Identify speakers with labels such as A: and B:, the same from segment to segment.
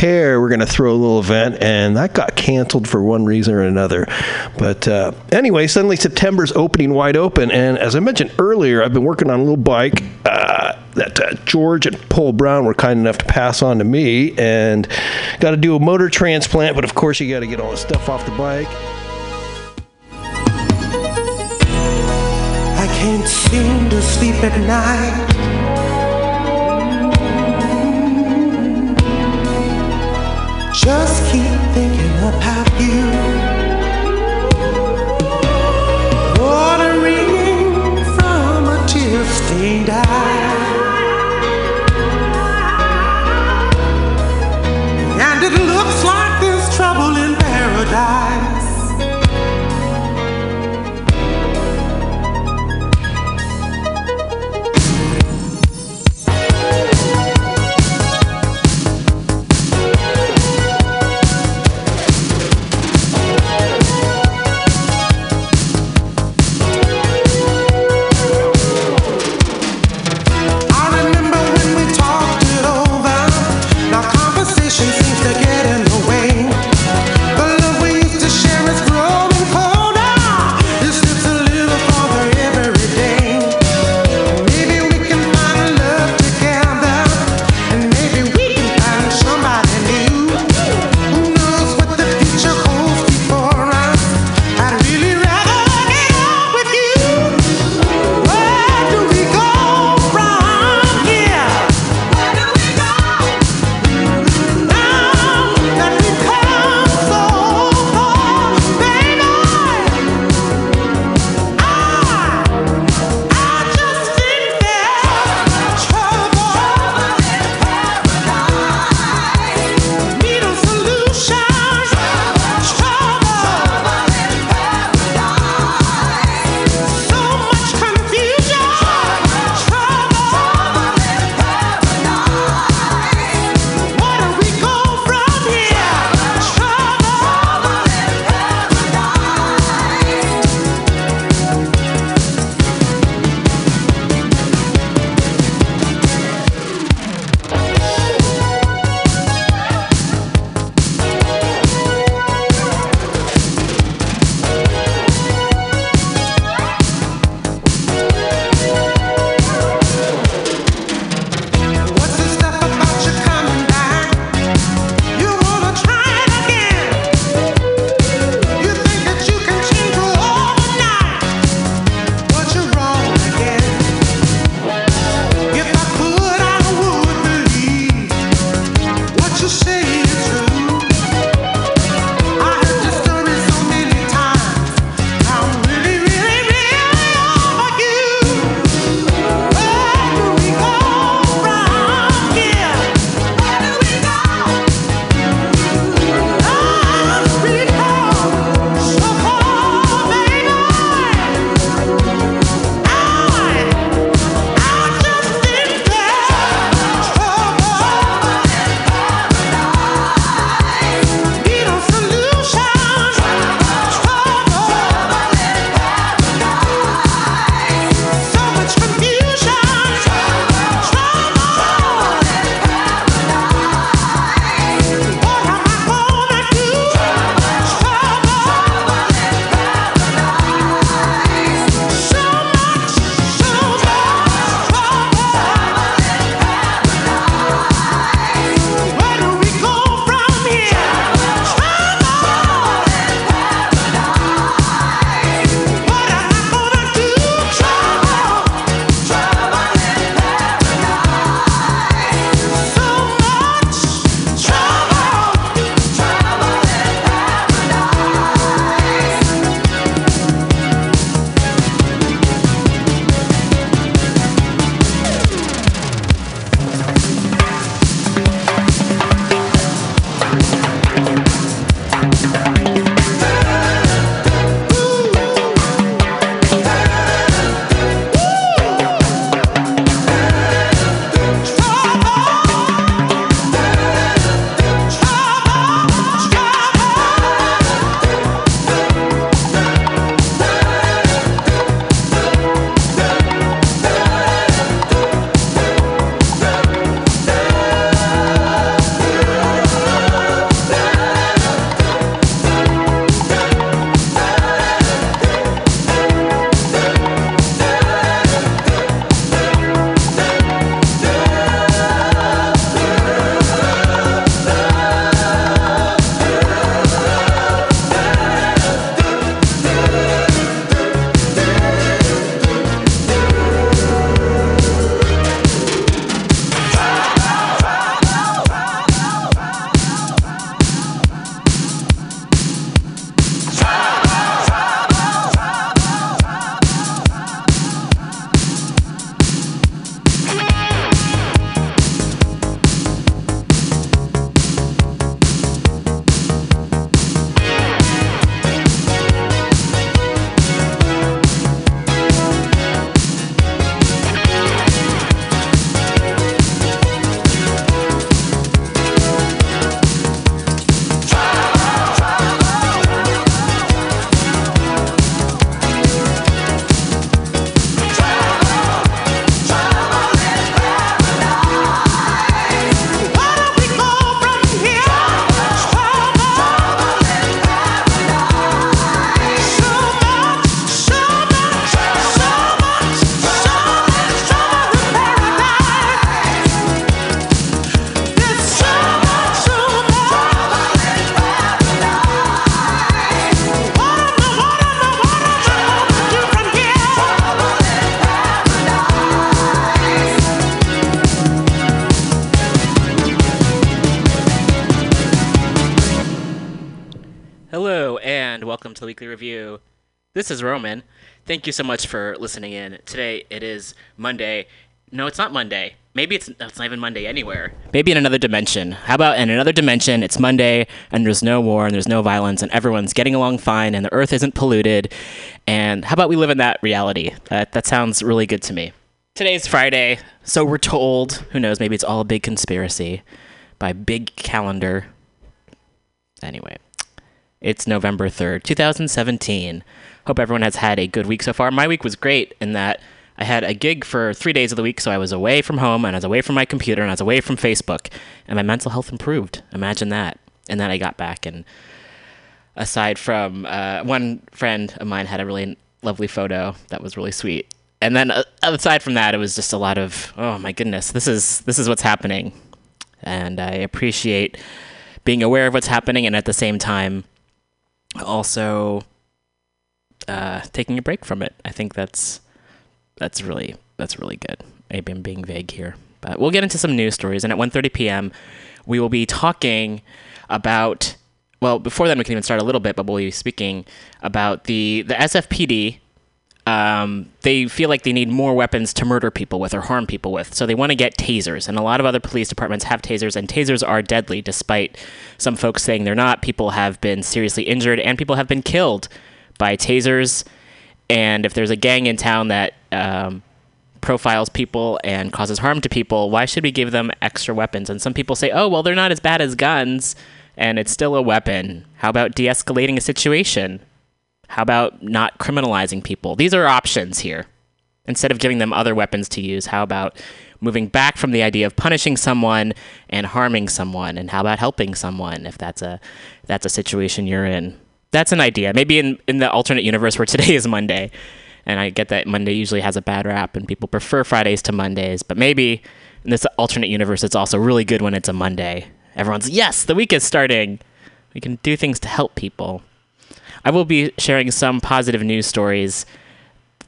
A: Hair, we're going to throw a little event, and that got canceled for one reason or another. But uh, anyway, suddenly September's opening wide open, and as I mentioned earlier, I've been working on a little bike uh, that uh, George and Paul Brown were kind enough to pass on to me, and got to do a motor transplant. But of course, you got to get all the stuff off the bike.
B: I can't seem to sleep at night. Just keep thinking about you. From a tear-stained eye.
C: This is Roman. Thank you so much for listening in. Today it is Monday. No, it's not Monday. Maybe it's, it's not even Monday anywhere. Maybe in another dimension. How about in another dimension, it's Monday, and there's no war, and there's no violence, and everyone's getting along fine, and the earth isn't polluted. And how about we live in that reality? That, that sounds really good to me. Today's Friday, so we're told. Who knows? Maybe it's all a big conspiracy by Big Calendar. Anyway, it's November 3rd, 2017. Hope everyone has had a good week so far. My week was great in that I had a gig for three days of the week, so I was away from home and I was away from my computer and I was away from Facebook, and my mental health improved. Imagine that. And then I got back, and aside from uh, one friend of mine had a really lovely photo that was really sweet. And then uh, aside from that, it was just a lot of oh my goodness, this is this is what's happening, and I appreciate being aware of what's happening and at the same time also uh, taking a break from it. I think that's that's really that's really good. Maybe I'm being vague here, but we'll get into some news stories. And at 1:30 p.m., we will be talking about. Well, before then, we can even start a little bit, but we'll be speaking about the the SFPD. Um, they feel like they need more weapons to murder people with or harm people with, so they want to get tasers. And a lot of other police departments have tasers, and tasers are deadly, despite some folks saying they're not. People have been seriously injured, and people have been killed by tasers. And if there's a gang in town that um, profiles people and causes harm to people, why should we give them extra weapons? And some people say, oh, well, they're not as bad as guns, and it's still a weapon. How about de escalating a situation? How about not criminalizing people? These are options here. Instead of giving them other weapons to use, how about moving back from the idea of punishing someone and harming someone? And how about helping someone if that's a that's a situation you're in? That's an idea. Maybe in, in the alternate universe where today is Monday, and I get that Monday usually has a bad rap and people prefer Fridays to Mondays, but maybe in this alternate universe it's also really good when it's a Monday. Everyone's, yes, the week is starting. We can do things to help people. I will be sharing some positive news stories.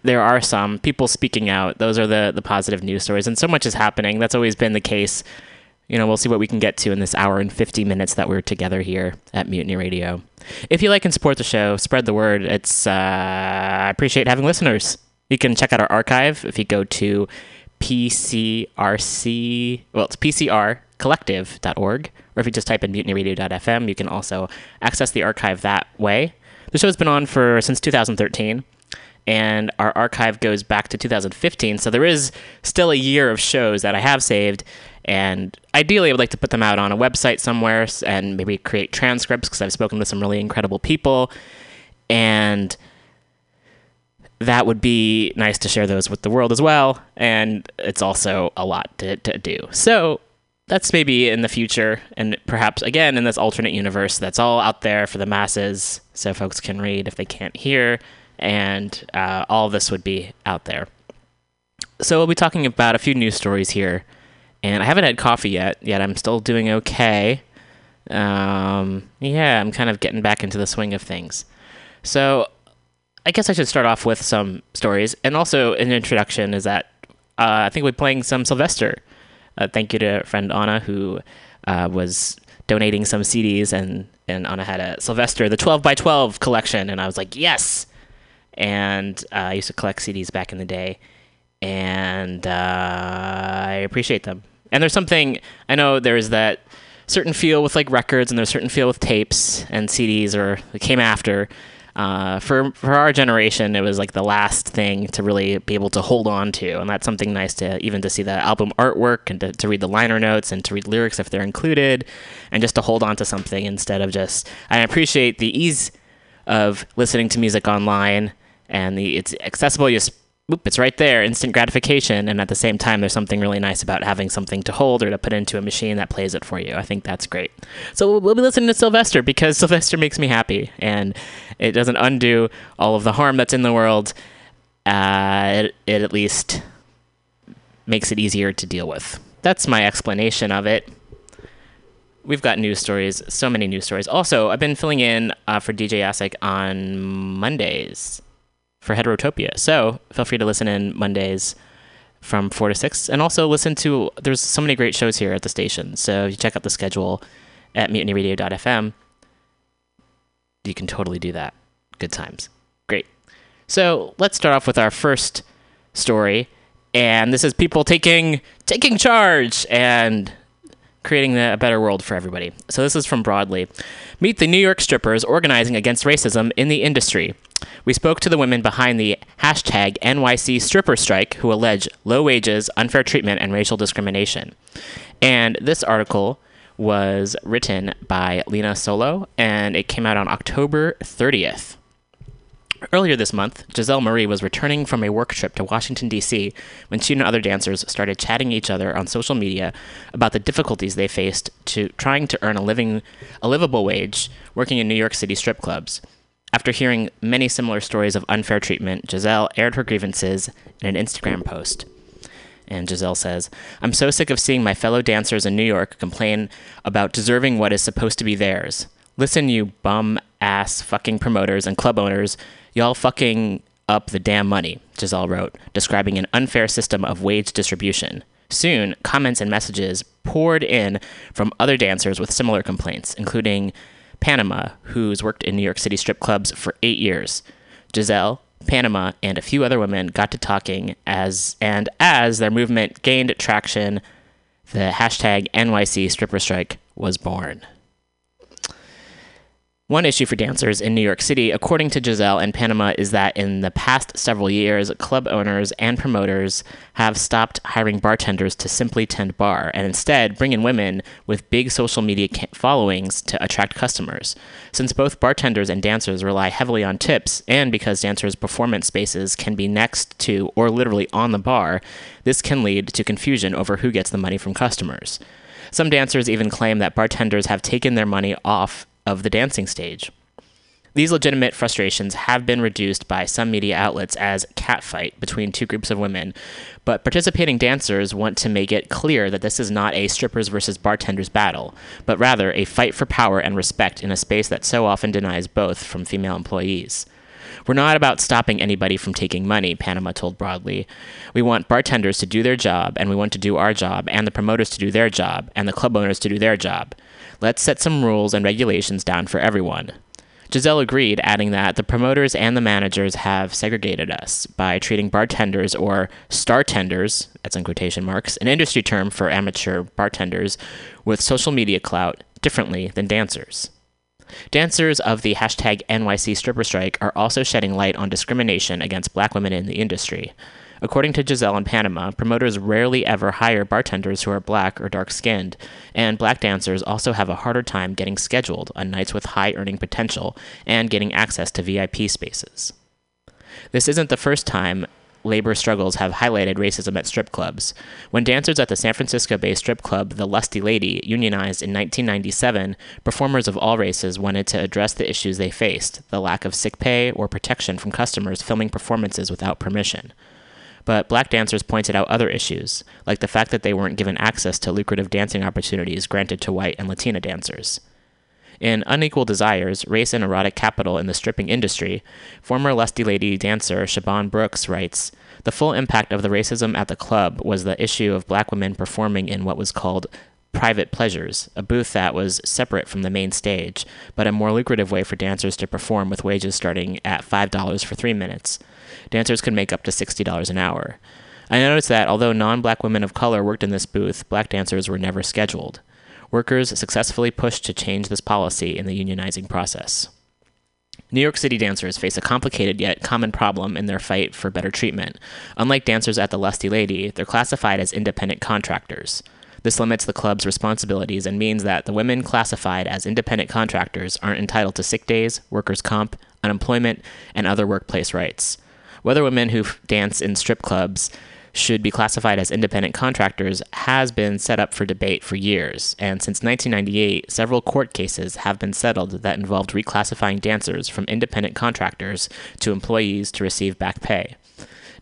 C: There are some people speaking out. Those are the the positive news stories, and so much is happening. That's always been the case. You know, we'll see what we can get to in this hour and 50 minutes that we're together here at Mutiny Radio. If you like and support the show, spread the word. It's uh, I appreciate having listeners. You can check out our archive if you go to PCRC. Well, it's PCRcollective.org, or if you just type in mutinyradio.fm, you can also access the archive that way. The show's been on for since 2013, and our archive goes back to 2015. So there is still a year of shows that I have saved, and ideally, I would like to put them out on a website somewhere and maybe create transcripts because I've spoken to some really incredible people, and that would be nice to share those with the world as well. And it's also a lot to, to do. So that's maybe in the future, and perhaps again in this alternate universe that's all out there for the masses, so folks can read if they can't hear, and uh, all this would be out there. So we'll be talking about a few news stories here, and I haven't had coffee yet. Yet I'm still doing okay. Um, yeah, I'm kind of getting back into the swing of things. So I guess I should start off with some stories, and also an introduction is that uh, I think we're playing some Sylvester. Uh, thank you to friend Anna who uh, was donating some CDs, and and Anna had a Sylvester the 12 by 12 collection, and I was like yes. And uh, I used to collect CDs back in the day, and uh, I appreciate them. And there's something I know there's that certain feel with like records, and there's certain feel with tapes and CDs, or came after uh, for for our generation, it was like the last thing to really be able to hold on to, and that's something nice to even to see the album artwork and to, to read the liner notes and to read lyrics if they're included, and just to hold on to something instead of just. I appreciate the ease of listening to music online and the it's accessible. You just it's right there, instant gratification, and at the same time, there's something really nice about having something to hold or to put into a machine that plays it for you. I think that's great. So we'll, we'll be listening to Sylvester because Sylvester makes me happy, and it doesn't undo all of the harm that's in the world. Uh, it, it at least makes it easier to deal with. That's my explanation of it. We've got news stories, so many news stories. Also, I've been filling in uh, for DJ Asik on Mondays for Heterotopia. So feel free to listen in Mondays from 4 to 6. And also listen to, there's so many great shows here at the station. So if you check out the schedule at mutinyradio.fm. you can totally do that. Good times. Great. So let's start off with our first story, and this is people taking taking charge and creating a better world for everybody. So this is from Broadly. Meet the New York strippers organizing against racism in the industry. We spoke to the women behind the hashtag NYC stripper strike who allege low wages, unfair treatment, and racial discrimination. And this article was written by Lena Solow, and it came out on October 30th. Earlier this month, Giselle Marie was returning from a work trip to Washington, D.C., when she and other dancers started chatting each other on social media about the difficulties they faced to trying to earn a living, a livable wage working in New York City strip clubs. After hearing many similar stories of unfair treatment, Giselle aired her grievances in an Instagram post. And Giselle says, I'm so sick of seeing my fellow dancers in New York complain about deserving what is supposed to be theirs. Listen, you bum ass fucking promoters and club owners, y'all fucking up the damn money, Giselle wrote, describing an unfair system of wage distribution. Soon, comments and messages poured in from other dancers with similar complaints, including Panama, who's worked in New York City strip clubs for eight years. Giselle, Panama, and a few other women got to talking as and as their movement gained traction, the hashtag NYC stripper strike was born. One issue for dancers in New York City, according to Giselle and Panama, is that in the past several years, club owners and promoters have stopped hiring bartenders to simply tend bar and instead bring in women with big social media followings to attract customers. Since both bartenders and dancers rely heavily on tips, and because dancers' performance spaces can be next to or literally on the bar, this can lead to confusion over who gets the money from customers. Some dancers even claim that bartenders have taken their money off of the dancing stage. These legitimate frustrations have been reduced by some media outlets as catfight between two groups of women, but participating dancers want to make it clear that this is not a strippers versus bartenders battle, but rather a fight for power and respect in a space that so often denies both from female employees. We're not about stopping anybody from taking money, Panama told Broadly. We want bartenders to do their job, and we want to do our job, and the promoters to do their job, and the club owners to do their job. Let's set some rules and regulations down for everyone. Giselle agreed, adding that the promoters and the managers have segregated us by treating bartenders or star tenders, that's in quotation marks, an industry term for amateur bartenders with social media clout, differently than dancers. Dancers of the hashtag NYC stripper strike are also shedding light on discrimination against black women in the industry. According to Giselle in Panama, promoters rarely ever hire bartenders who are black or dark skinned, and black dancers also have a harder time getting scheduled on nights with high earning potential and getting access to VIP spaces. This isn't the first time labor struggles have highlighted racism at strip clubs. When dancers at the San Francisco based strip club The Lusty Lady unionized in 1997, performers of all races wanted to address the issues they faced the lack of sick pay or protection from customers filming performances without permission. But black dancers pointed out other issues, like the fact that they weren't given access to lucrative dancing opportunities granted to white and Latina dancers. In Unequal Desires, Race and Erotic Capital in the Stripping Industry, former Lusty Lady dancer Siobhan Brooks writes The full impact of the racism at the club was the issue of black women performing in what was called private pleasures, a booth that was separate from the main stage, but a more lucrative way for dancers to perform with wages starting at $5 for three minutes. Dancers could make up to $60 an hour. I noticed that although non black women of color worked in this booth, black dancers were never scheduled workers successfully pushed to change this policy in the unionizing process. New York City dancers face a complicated yet common problem in their fight for better treatment. Unlike dancers at the Lusty Lady, they're classified as independent contractors. This limits the club's responsibilities and means that the women classified as independent contractors aren't entitled to sick days, workers' comp, unemployment, and other workplace rights. Whether women who dance in strip clubs should be classified as independent contractors has been set up for debate for years, and since 1998, several court cases have been settled that involved reclassifying dancers from independent contractors to employees to receive back pay.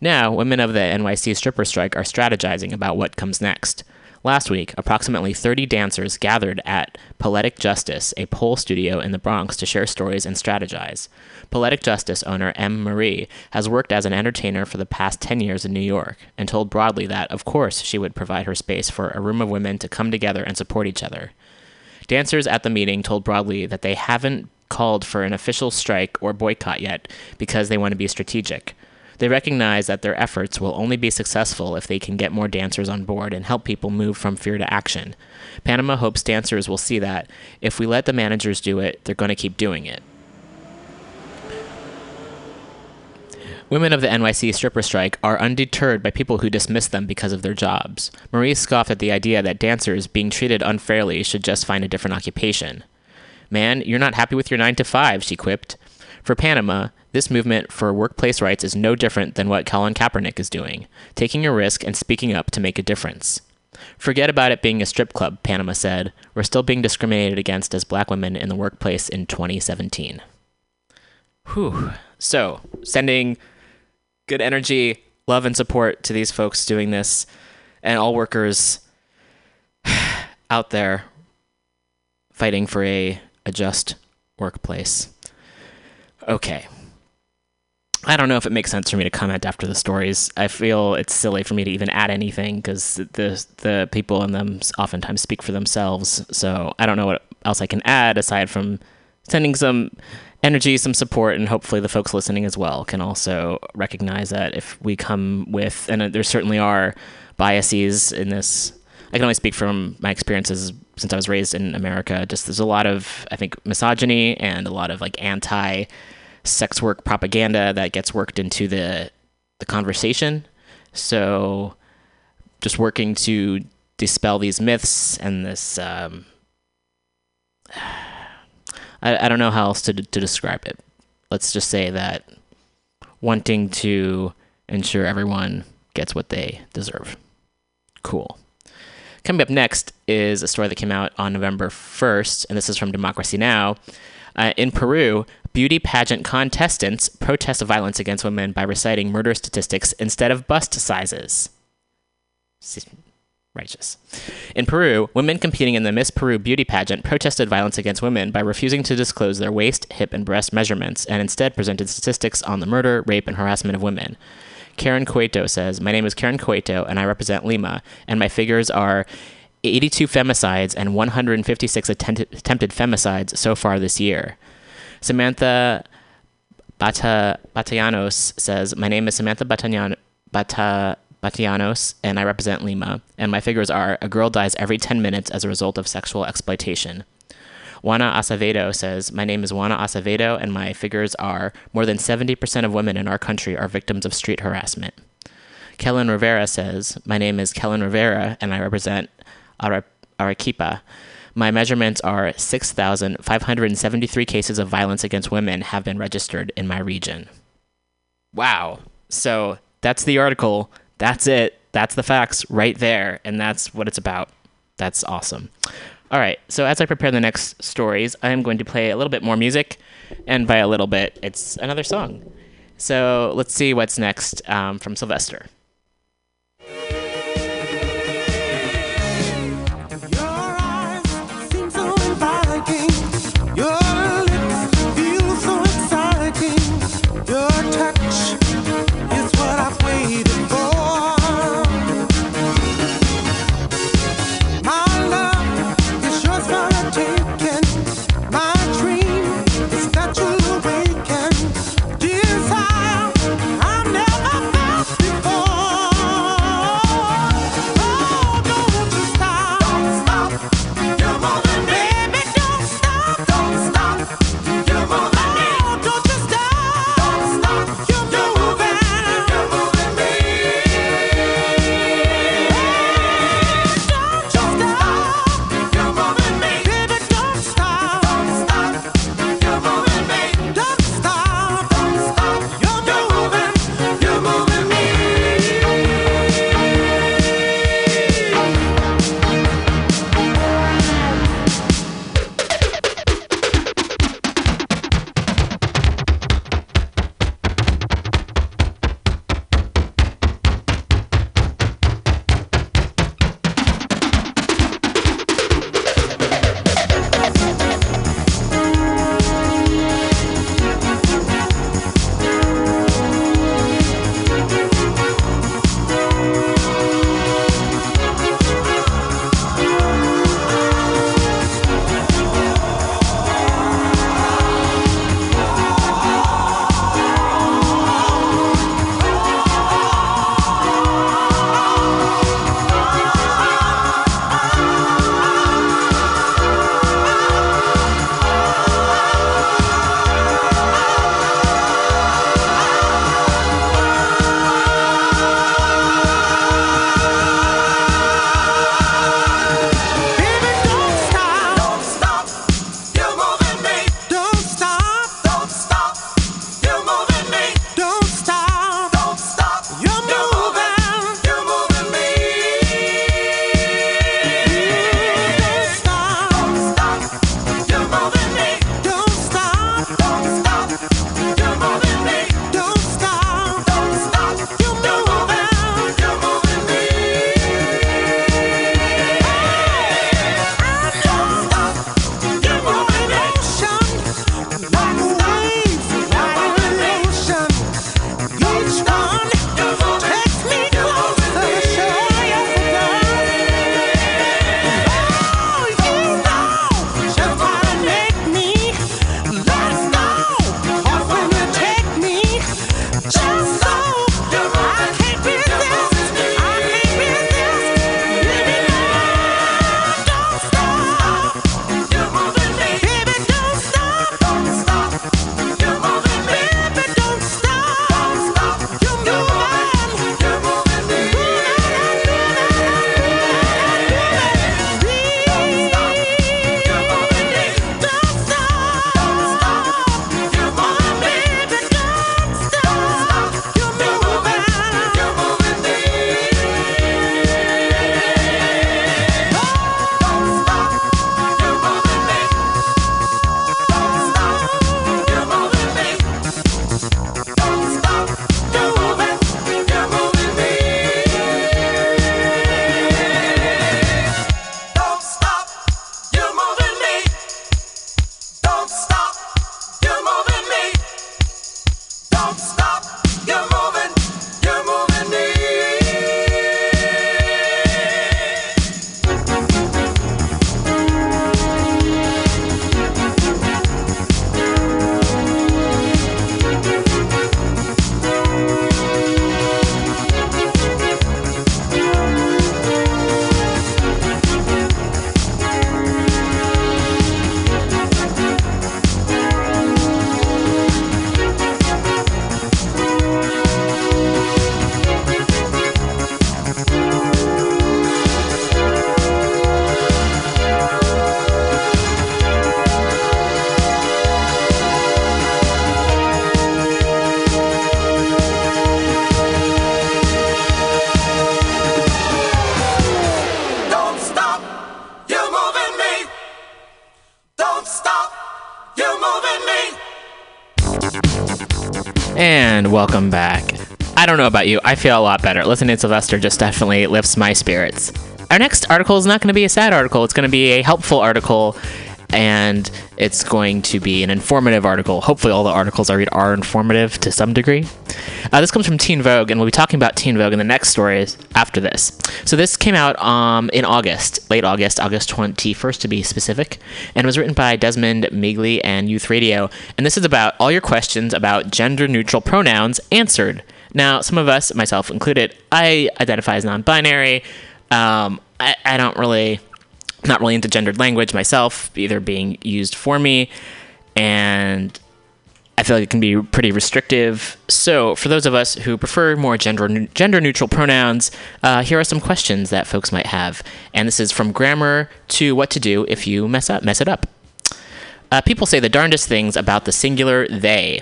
C: Now, women of the NYC stripper strike are strategizing about what comes next. Last week, approximately 30 dancers gathered at Poetic Justice, a pole studio in the Bronx, to share stories and strategize. Poetic Justice owner M. Marie has worked as an entertainer for the past 10 years in New York and told broadly that, of course, she would provide her space for a room of women to come together and support each other. Dancers at the meeting told broadly that they haven't called for an official strike or boycott yet because they want to be strategic. They recognize that their efforts will only be successful if they can get more dancers on board and help people move from fear to action. Panama hopes dancers will see that if we let the managers do it, they're going to keep doing it. Women of the NYC stripper strike are undeterred by people who dismiss them because of their jobs. Marie scoffed at the idea that dancers, being treated unfairly, should just find a different occupation. Man, you're not happy with your 9 to 5, she quipped. For Panama, this movement for workplace rights is no different than what Colin Kaepernick is doing, taking a risk and speaking up to make a difference. Forget about it being a strip club, Panama said. We're still being discriminated against as black women in the workplace in 2017. Whew. So, sending good energy, love, and support to these folks doing this and all workers out there fighting for a, a just workplace. Okay. I don't know if it makes sense for me to comment after the stories. I feel it's silly for me to even add anything because the the people in them oftentimes speak for themselves. So I don't know what else I can add aside from sending some energy, some support, and hopefully the folks listening as well can also recognize that if we come with, and uh, there certainly are biases in this. I can only speak from my experiences since I was raised in America. Just there's a lot of, I think, misogyny and a lot of like anti sex work propaganda that gets worked into the the conversation. So just working to dispel these myths and this um, I, I don't know how else to, to describe it. Let's just say that wanting to ensure everyone gets what they deserve. Cool. Coming up next is a story that came out on November 1st, and this is from Democracy Now! Uh, in Peru, beauty pageant contestants protest violence against women by reciting murder statistics instead of bust sizes. Righteous. In Peru, women competing in the Miss Peru beauty pageant protested violence against women by refusing to disclose their waist, hip, and breast measurements and instead presented statistics on the murder, rape, and harassment of women. Karen Cueto says, My name is Karen Cueto, and I represent Lima, and my figures are 82 femicides and 156 attempted, attempted femicides so far this year. Samantha Bata, says, My name is Samantha Batallanos. Bata, and I represent Lima, and my figures are a girl dies every 10 minutes as a result of sexual exploitation. Juana Acevedo says, My name is Juana Acevedo, and my figures are more than 70% of women in our country are victims of street harassment. Kellen Rivera says, My name is Kellen Rivera, and I represent Arequipa. My measurements are 6,573 cases of violence against women have been registered in my region. Wow. So that's the article that's it. That's the facts right there. And that's what it's about. That's awesome. All right. So as I prepare the next stories, I am going to play a little bit more music. And by a little bit, it's another song. So let's see what's next um, from Sylvester. And welcome back. I don't know about you, I feel a lot better. Listening to Sylvester just definitely lifts my spirits. Our next article is not going to be a sad article, it's going to be a helpful article and it's going to be an informative article. Hopefully, all the articles I read are informative to some degree. Uh, this comes from Teen Vogue, and we'll be talking about Teen Vogue in the next stories after this. So, this came out um, in August, late August, August 21st to be specific, and was written by Desmond Meagley and Youth Radio. And this is about all your questions about gender neutral pronouns answered. Now, some of us, myself included, I identify as non binary. Um, I, I don't really not really into gendered language myself, either being used for me, and I feel like it can be pretty restrictive. So, for those of us who prefer more gender gender neutral pronouns, uh, here are some questions that folks might have, and this is from grammar to what to do if you mess up mess it up. Uh, people say the darndest things about the singular they.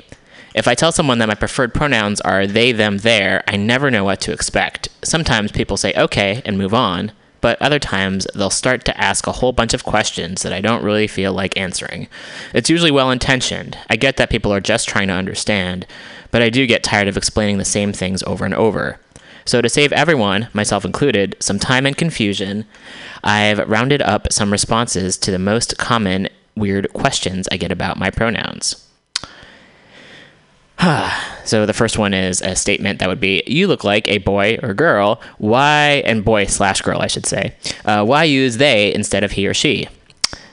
C: If I tell someone that my preferred pronouns are they, them, their, I never know what to expect. Sometimes people say okay and move on but other times they'll start to ask a whole bunch of questions that I don't really feel like answering. It's usually well intentioned. I get that people are just trying to understand, but I do get tired of explaining the same things over and over. So, to save everyone, myself included, some time and confusion, I've rounded up some responses to the most common weird questions I get about my pronouns. so the first one is a statement that would be you look like a boy or girl. Why and boy slash girl i should say uh, why use they instead of he or she?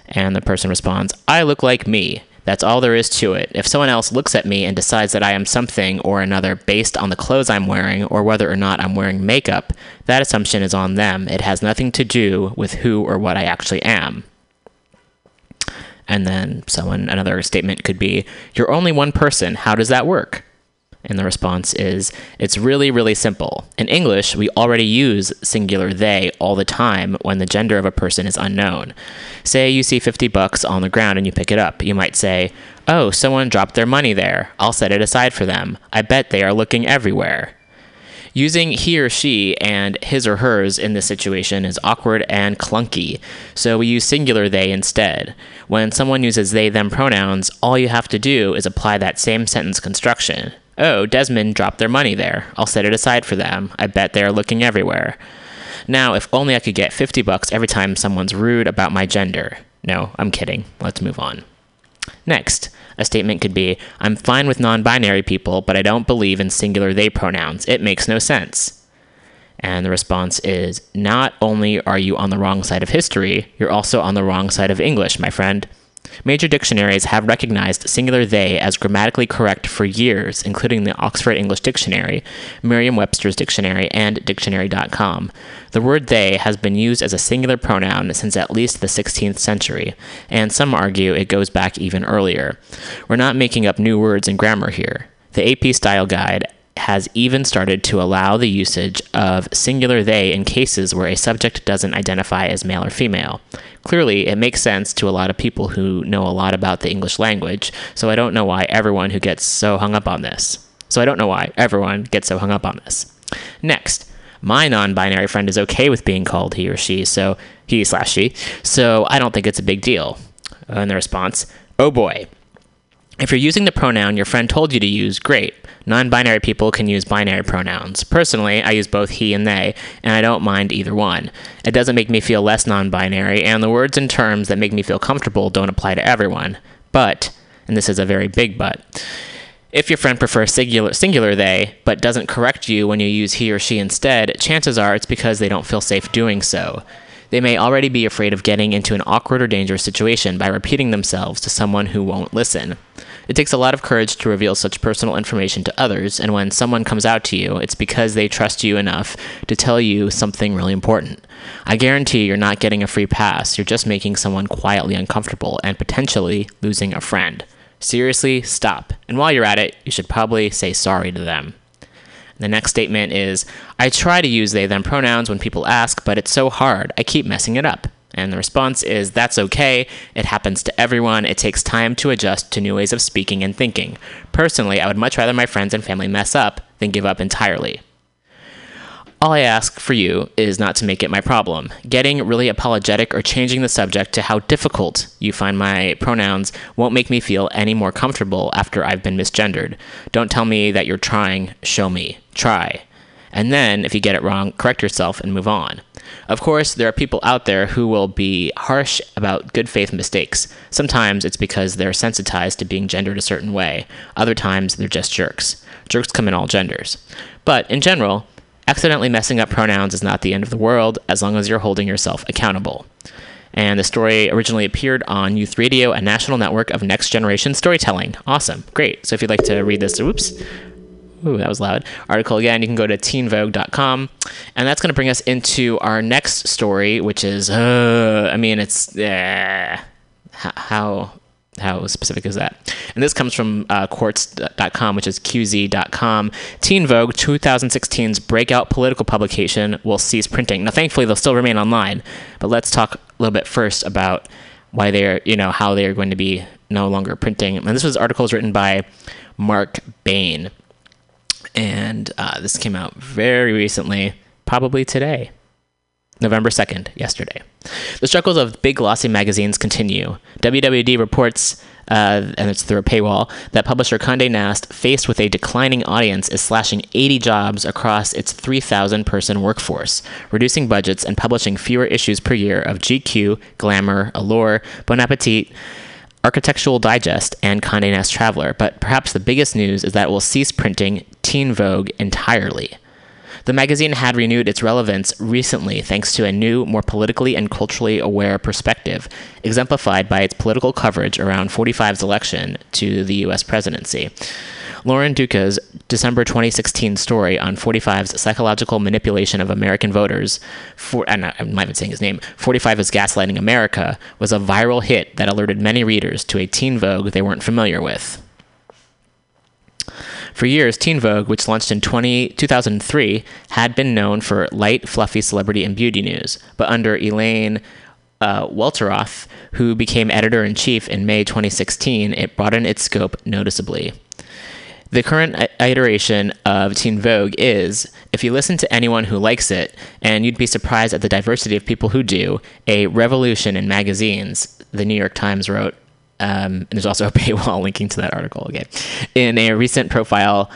C: And the person responds i look like me. That's all there is to it. If someone else looks at me and decides that i am something or another based on the clothes i'm wearing or whether or not i'm wearing makeup that assumption is on them. It has nothing to do with who or what i actually am and then someone, another statement could be, You're only one person. How does that work? And the response is, It's really, really simple. In English, we already use singular they all the time when the gender of a person is unknown. Say you see 50 bucks on the ground and you pick it up. You might say, Oh, someone dropped their money there. I'll set it aside for them. I bet they are looking everywhere. Using he or she and his or hers in this situation is awkward and clunky, so we use singular they instead. When someone uses they them pronouns, all you have to do is apply that same sentence construction. Oh, Desmond dropped their money there. I'll set it aside for them. I bet they are looking everywhere. Now, if only I could get 50 bucks every time someone's rude about my gender. No, I'm kidding. Let's move on. Next, a statement could be I'm fine with non binary people, but I don't believe in singular they pronouns. It makes no sense. And the response is Not only are you on the wrong side of history, you're also on the wrong side of English, my friend. Major dictionaries have recognized singular they as grammatically correct for years, including the Oxford English Dictionary, Merriam Webster's Dictionary, and Dictionary.com. The word they has been used as a singular pronoun since at least the 16th century, and some argue it goes back even earlier. We're not making up new words in grammar here. The AP Style Guide has even started to allow the usage of singular they in cases where a subject doesn't identify as male or female. Clearly, it makes sense to a lot of people who know a lot about the English language, so I don't know why everyone who gets so hung up on this. So I don't know why everyone gets so hung up on this. Next, my non-binary friend is okay with being called he or she, so he slash she, so I don't think it's a big deal. And the response, oh boy. If you're using the pronoun your friend told you to use, great. Non binary people can use binary pronouns. Personally, I use both he and they, and I don't mind either one. It doesn't make me feel less non binary, and the words and terms that make me feel comfortable don't apply to everyone. But, and this is a very big but, if your friend prefers singular, singular they, but doesn't correct you when you use he or she instead, chances are it's because they don't feel safe doing so. They may already be afraid of getting into an awkward or dangerous situation by repeating themselves to someone who won't listen. It takes a lot of courage to reveal such personal information to others, and when someone comes out to you, it's because they trust you enough to tell you something really important. I guarantee you're not getting a free pass, you're just making someone quietly uncomfortable and potentially losing a friend. Seriously, stop. And while you're at it, you should probably say sorry to them. The next statement is I try to use they them pronouns when people ask, but it's so hard. I keep messing it up. And the response is that's okay. It happens to everyone. It takes time to adjust to new ways of speaking and thinking. Personally, I would much rather my friends and family mess up than give up entirely. All I ask for you is not to make it my problem. Getting really apologetic or changing the subject to how difficult you find my pronouns won't make me feel any more comfortable after I've been misgendered. Don't tell me that you're trying, show me. Try. And then, if you get it wrong, correct yourself and move on. Of course, there are people out there who will be harsh about good faith mistakes. Sometimes it's because they're sensitized to being gendered a certain way, other times they're just jerks. Jerks come in all genders. But in general, accidentally messing up pronouns is not the end of the world as long as you're holding yourself accountable. And the story originally appeared on Youth Radio, a national network of next generation storytelling. Awesome. Great. So if you'd like to read this, oops. Ooh, that was loud. Article again, you can go to teenvogue.com. And that's going to bring us into our next story, which is, uh, I mean, it's, uh, how how specific is that? And this comes from uh, quartz.com, which is qz.com. Teen Vogue 2016's breakout political publication will cease printing. Now, thankfully, they'll still remain online, but let's talk a little bit first about why they're, you know, how they are going to be no longer printing. And this was articles written by Mark Bain. And uh, this came out very recently, probably today. November 2nd, yesterday. The struggles of big glossy magazines continue. WWD reports, uh, and it's through a paywall, that publisher Condé Nast, faced with a declining audience, is slashing 80 jobs across its 3,000 person workforce, reducing budgets and publishing fewer issues per year of GQ, Glamour, Allure, Bon Appetit, Architectural Digest, and Condé Nast Traveler. But perhaps the biggest news is that it will cease printing Teen Vogue entirely. The magazine had renewed its relevance recently thanks to a new, more politically and culturally aware perspective, exemplified by its political coverage around 45's election to the U.S. presidency. Lauren Duca's December 2016 story on 45's psychological manipulation of American voters, for, uh, I'm not even saying his name, 45 is Gaslighting America, was a viral hit that alerted many readers to a teen Vogue they weren't familiar with. For years, Teen Vogue, which launched in 20, 2003, had been known for light, fluffy celebrity and beauty news. But under Elaine uh, Welteroth, who became editor in chief in May 2016, it broadened its scope noticeably. The current iteration of Teen Vogue is, if you listen to anyone who likes it, and you'd be surprised at the diversity of people who do, a revolution in magazines, the New York Times wrote um, and there's also a paywall linking to that article. Okay, in a recent profile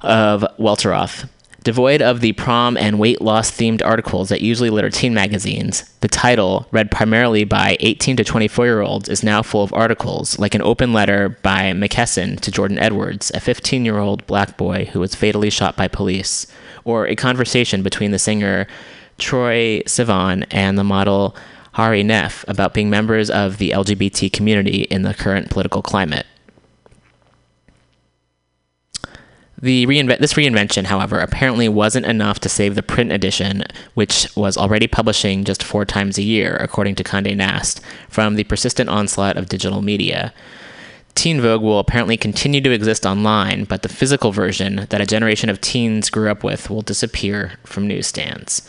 C: of Welteroth, devoid of the prom and weight loss themed articles that usually litter teen magazines, the title, read primarily by 18 to 24 year olds, is now full of articles like an open letter by McKesson to Jordan Edwards, a 15 year old black boy who was fatally shot by police, or a conversation between the singer Troye Sivan and the model Hari Nef about being members of the LGBT community in the current political climate. The reinvent- this reinvention, however, apparently wasn't enough to save the print edition, which was already publishing just four times a year, according to Condé Nast, from the persistent onslaught of digital media. Teen Vogue will apparently continue to exist online, but the physical version that a generation of teens grew up with will disappear from newsstands.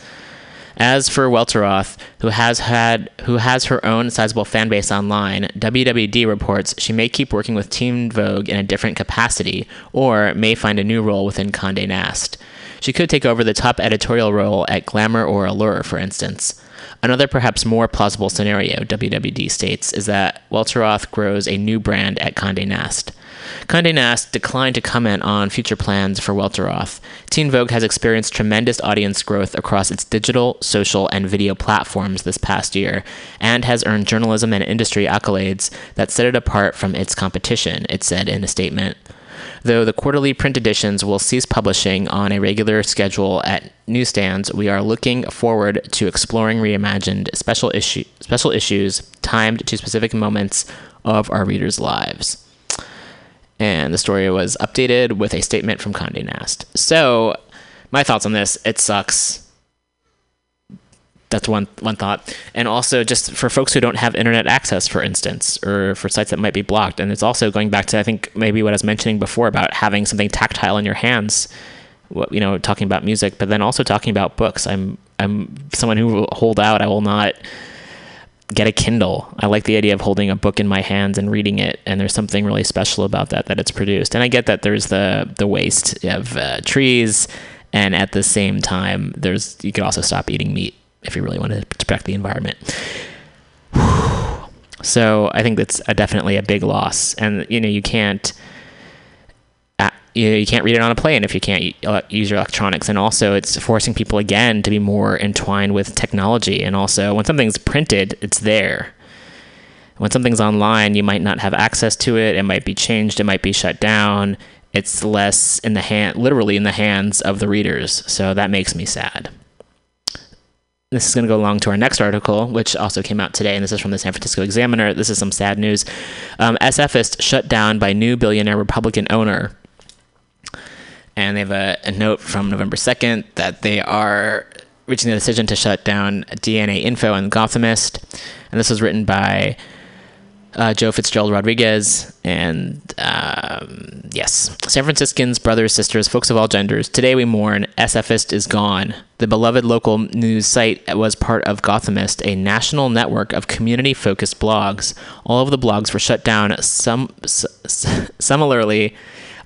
C: As for Welteroth, who has had who has her own sizable fan base online, WWD reports she may keep working with Teen Vogue in a different capacity, or may find a new role within Condé Nast. She could take over the top editorial role at Glamour or Allure, for instance. Another perhaps more plausible scenario, WWD states, is that Welteroth grows a new brand at Condé Nast. Condé Nast declined to comment on future plans for Welteroth. Teen Vogue has experienced tremendous audience growth across its digital, social, and video platforms this past year, and has earned journalism and industry accolades that set it apart from its competition, it said in a statement. Though the quarterly print editions will cease publishing on a regular schedule at newsstands, we are looking forward to exploring reimagined special, issue, special issues timed to specific moments of our readers' lives and the story was updated with a statement from Condé Nast. So, my thoughts on this: it sucks. That's one one thought, and also just for folks who don't have internet access, for instance, or for sites that might be blocked. And it's also going back to I think maybe what I was mentioning before about having something tactile in your hands. You know, talking about music, but then also talking about books. I'm I'm someone who will hold out. I will not get a Kindle. I like the idea of holding a book in my hands and reading it, and there's something really special about that that it's produced. And I get that there's the the waste of uh, trees and at the same time, there's you could also stop eating meat if you really want to protect the environment. So I think that's a, definitely a big loss, and you know you can't uh, you, you can't read it on a plane if you can't uh, use your electronics, and also it's forcing people again to be more entwined with technology, and also when something's printed, it's there. When something's online, you might not have access to it. It might be changed. It might be shut down. It's less in the hand, literally in the hands of the readers. So that makes me sad this is going to go along to our next article, which also came out today, and this is from the San Francisco Examiner. This is some sad news. Um, SFist shut down by new billionaire Republican owner. And they have a, a note from November 2nd that they are reaching the decision to shut down DNA Info and Gothamist. And this was written by uh, Joe Fitzgerald Rodriguez, and um, yes, San Franciscans, brothers, sisters, folks of all genders. Today we mourn. SFist is gone. The beloved local news site was part of Gothamist, a national network of community-focused blogs. All of the blogs were shut down. Some similarly.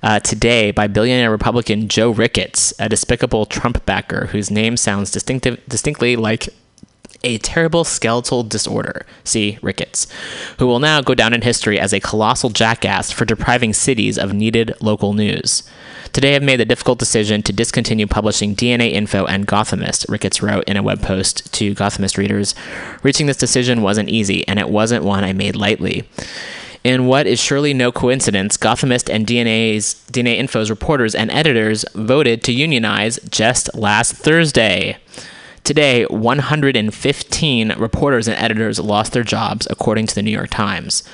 C: Uh, today by billionaire Republican Joe Ricketts, a despicable Trump backer whose name sounds distinctive, distinctly like a terrible skeletal disorder, see Ricketts, who will now go down in history as a colossal jackass for depriving cities of needed local news. Today I've made the difficult decision to discontinue publishing DNA Info and Gothamist, Ricketts wrote in a web post to Gothamist readers. Reaching this decision wasn't easy, and it wasn't one I made lightly. In what is surely no coincidence, Gothamist and DNA's DNA Info's reporters and editors voted to unionize just last Thursday. Today, 115 reporters and editors lost their jobs, according to the New York Times.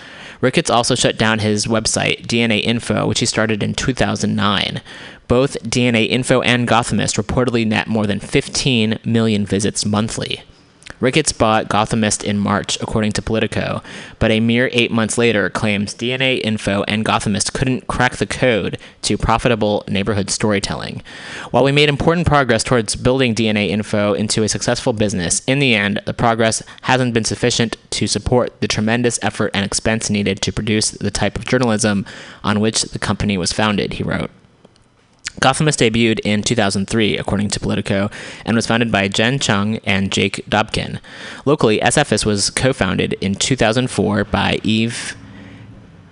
C: Ricketts also shut down his website, DNA Info, which he started in 2009. Both DNA Info and Gothamist reportedly net more than 15 million visits monthly. Ricketts bought Gothamist in March, according to Politico, but a mere eight months later claims DNA Info and Gothamist couldn't crack the code to profitable neighborhood storytelling. While we made important progress towards building DNA Info into a successful business, in the end, the progress hasn't been sufficient to support the tremendous effort and expense needed to produce the type of journalism on which the company was founded, he wrote. Gothamist debuted in 2003, according to Politico, and was founded by Jen Chung and Jake Dobkin. Locally, SFist was co founded in 2004 by Eve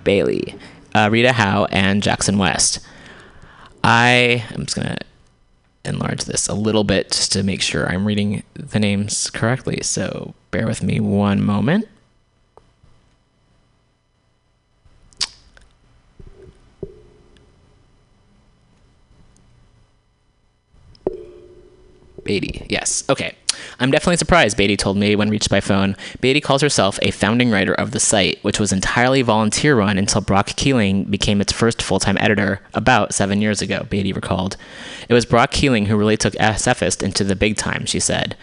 C: Bailey, uh, Rita Howe, and Jackson West. I am just going to enlarge this a little bit just to make sure I'm reading the names correctly, so bear with me one moment. Beatty. Yes. Okay. I'm definitely surprised, Beatty told me when reached by phone. Beatty calls herself a founding writer of the site, which was entirely volunteer run until Brock Keeling became its first full time editor about seven years ago, Beatty recalled. It was Brock Keeling who really took SFist into the big time, she said.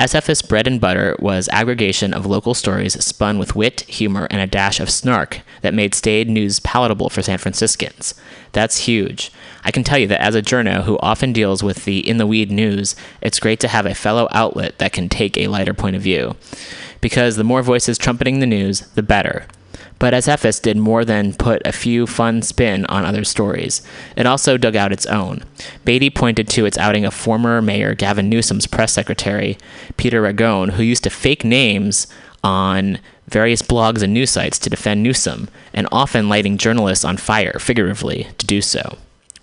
C: SF's bread and butter was aggregation of local stories spun with wit, humor, and a dash of snark that made staid news palatable for San Franciscans. That's huge. I can tell you that as a journo who often deals with the in the weed news, it's great to have a fellow outlet that can take a lighter point of view. Because the more voices trumpeting the news, the better. But SFist did more than put a few fun spin on other stories. It also dug out its own. Beatty pointed to its outing of former Mayor Gavin Newsom's press secretary, Peter Ragone, who used to fake names on various blogs and news sites to defend Newsom, and often lighting journalists on fire, figuratively, to do so.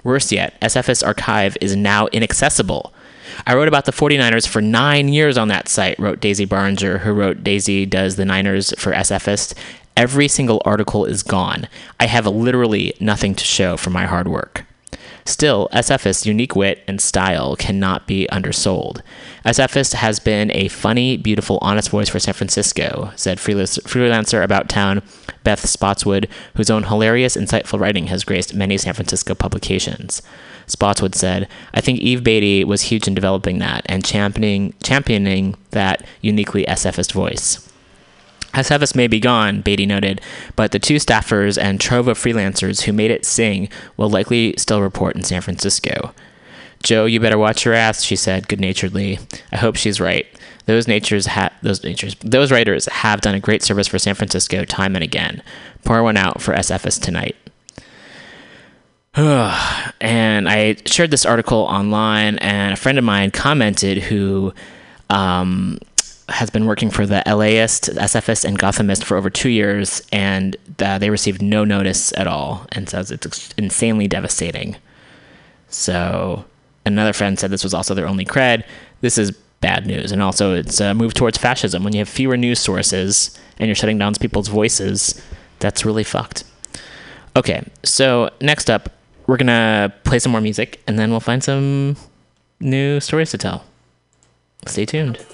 C: Worse yet, SFist archive is now inaccessible. I wrote about the 49ers for nine years on that site, wrote Daisy Barringer, who wrote Daisy Does the Niners for SFist, Every single article is gone. I have literally nothing to show for my hard work. Still, SFist's unique wit and style cannot be undersold. SFist has been a funny, beautiful, honest voice for San Francisco, said freelancer about town Beth Spotswood, whose own hilarious, insightful writing has graced many San Francisco publications. Spotswood said, I think Eve Beatty was huge in developing that and championing, championing that uniquely SFist voice. SFist may be gone, Beatty noted, but the two staffers and trove of freelancers who made it sing will likely still report in San Francisco. Joe, you better watch your ass, she said good-naturedly. I hope she's right. Those natures ha- those natures those writers have done a great service for San Francisco time and again. Pour one out for SFist tonight. and I shared this article online, and a friend of mine commented who um, has been working for the LAist, SFist, and Gothamist for over two years, and uh, they received no notice at all, and says it's insanely devastating. So another friend said this was also their only cred. This is bad news, and also it's a move towards fascism. When you have fewer news sources and you're shutting down people's voices, that's really fucked. Okay, so next up, we're gonna play some more music, and then we'll find some new stories to tell. Stay tuned.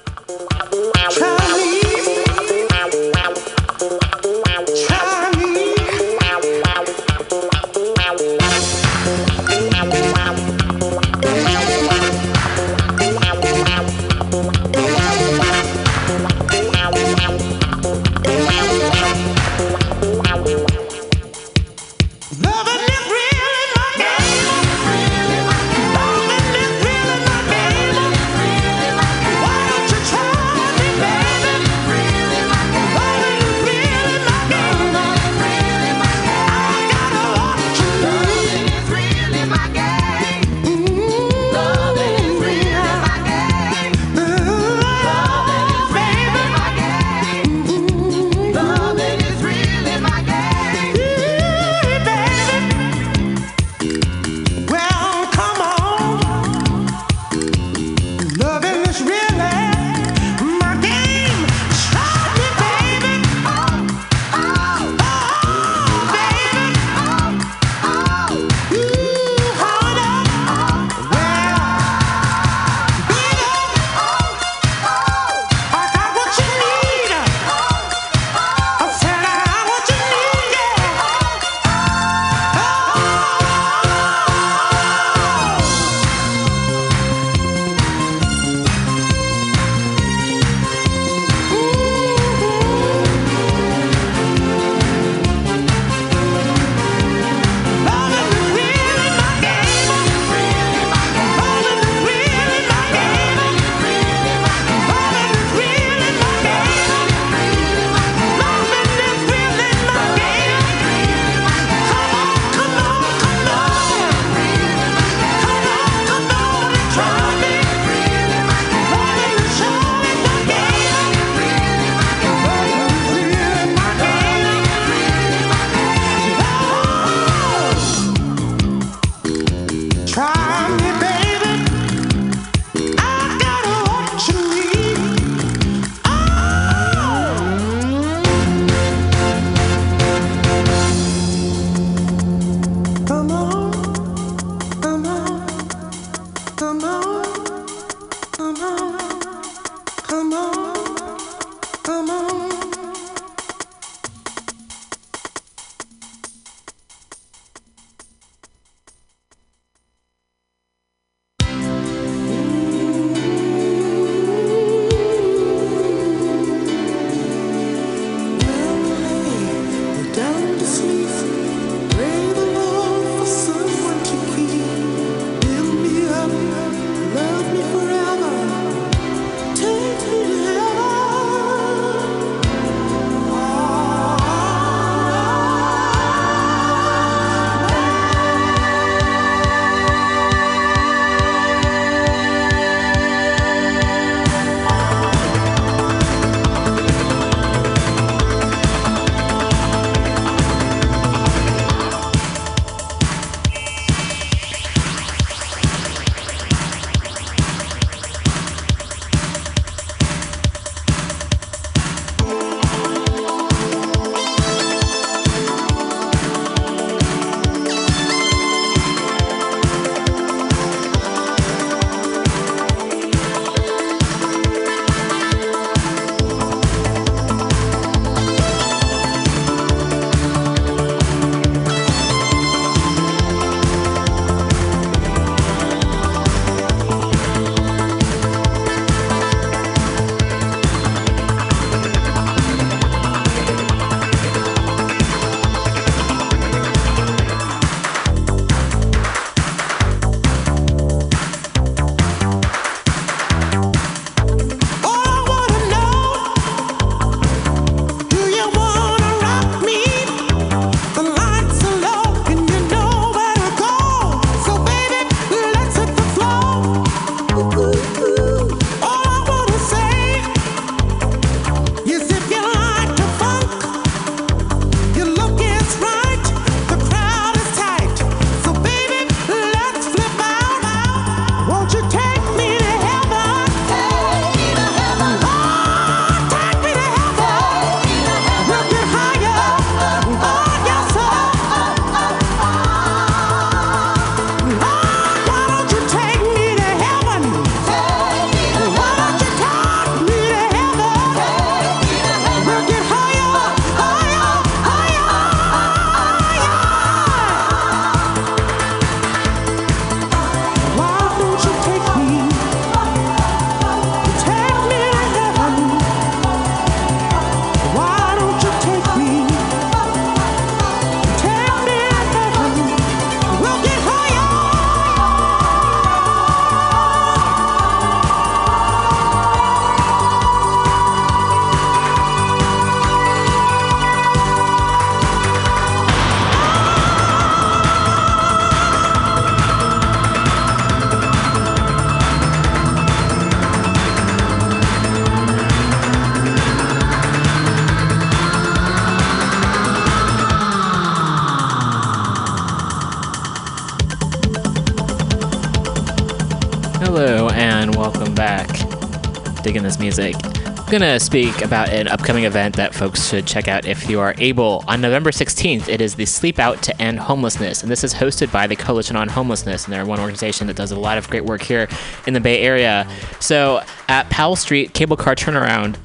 C: I'm gonna speak about an upcoming event that folks should check out if you are able. On November 16th, it is the Sleep Out to End Homelessness, and this is hosted by the Coalition on Homelessness, and they're one organization that does a lot of great work here in the Bay Area. So at Powell Street Cable Car Turnaround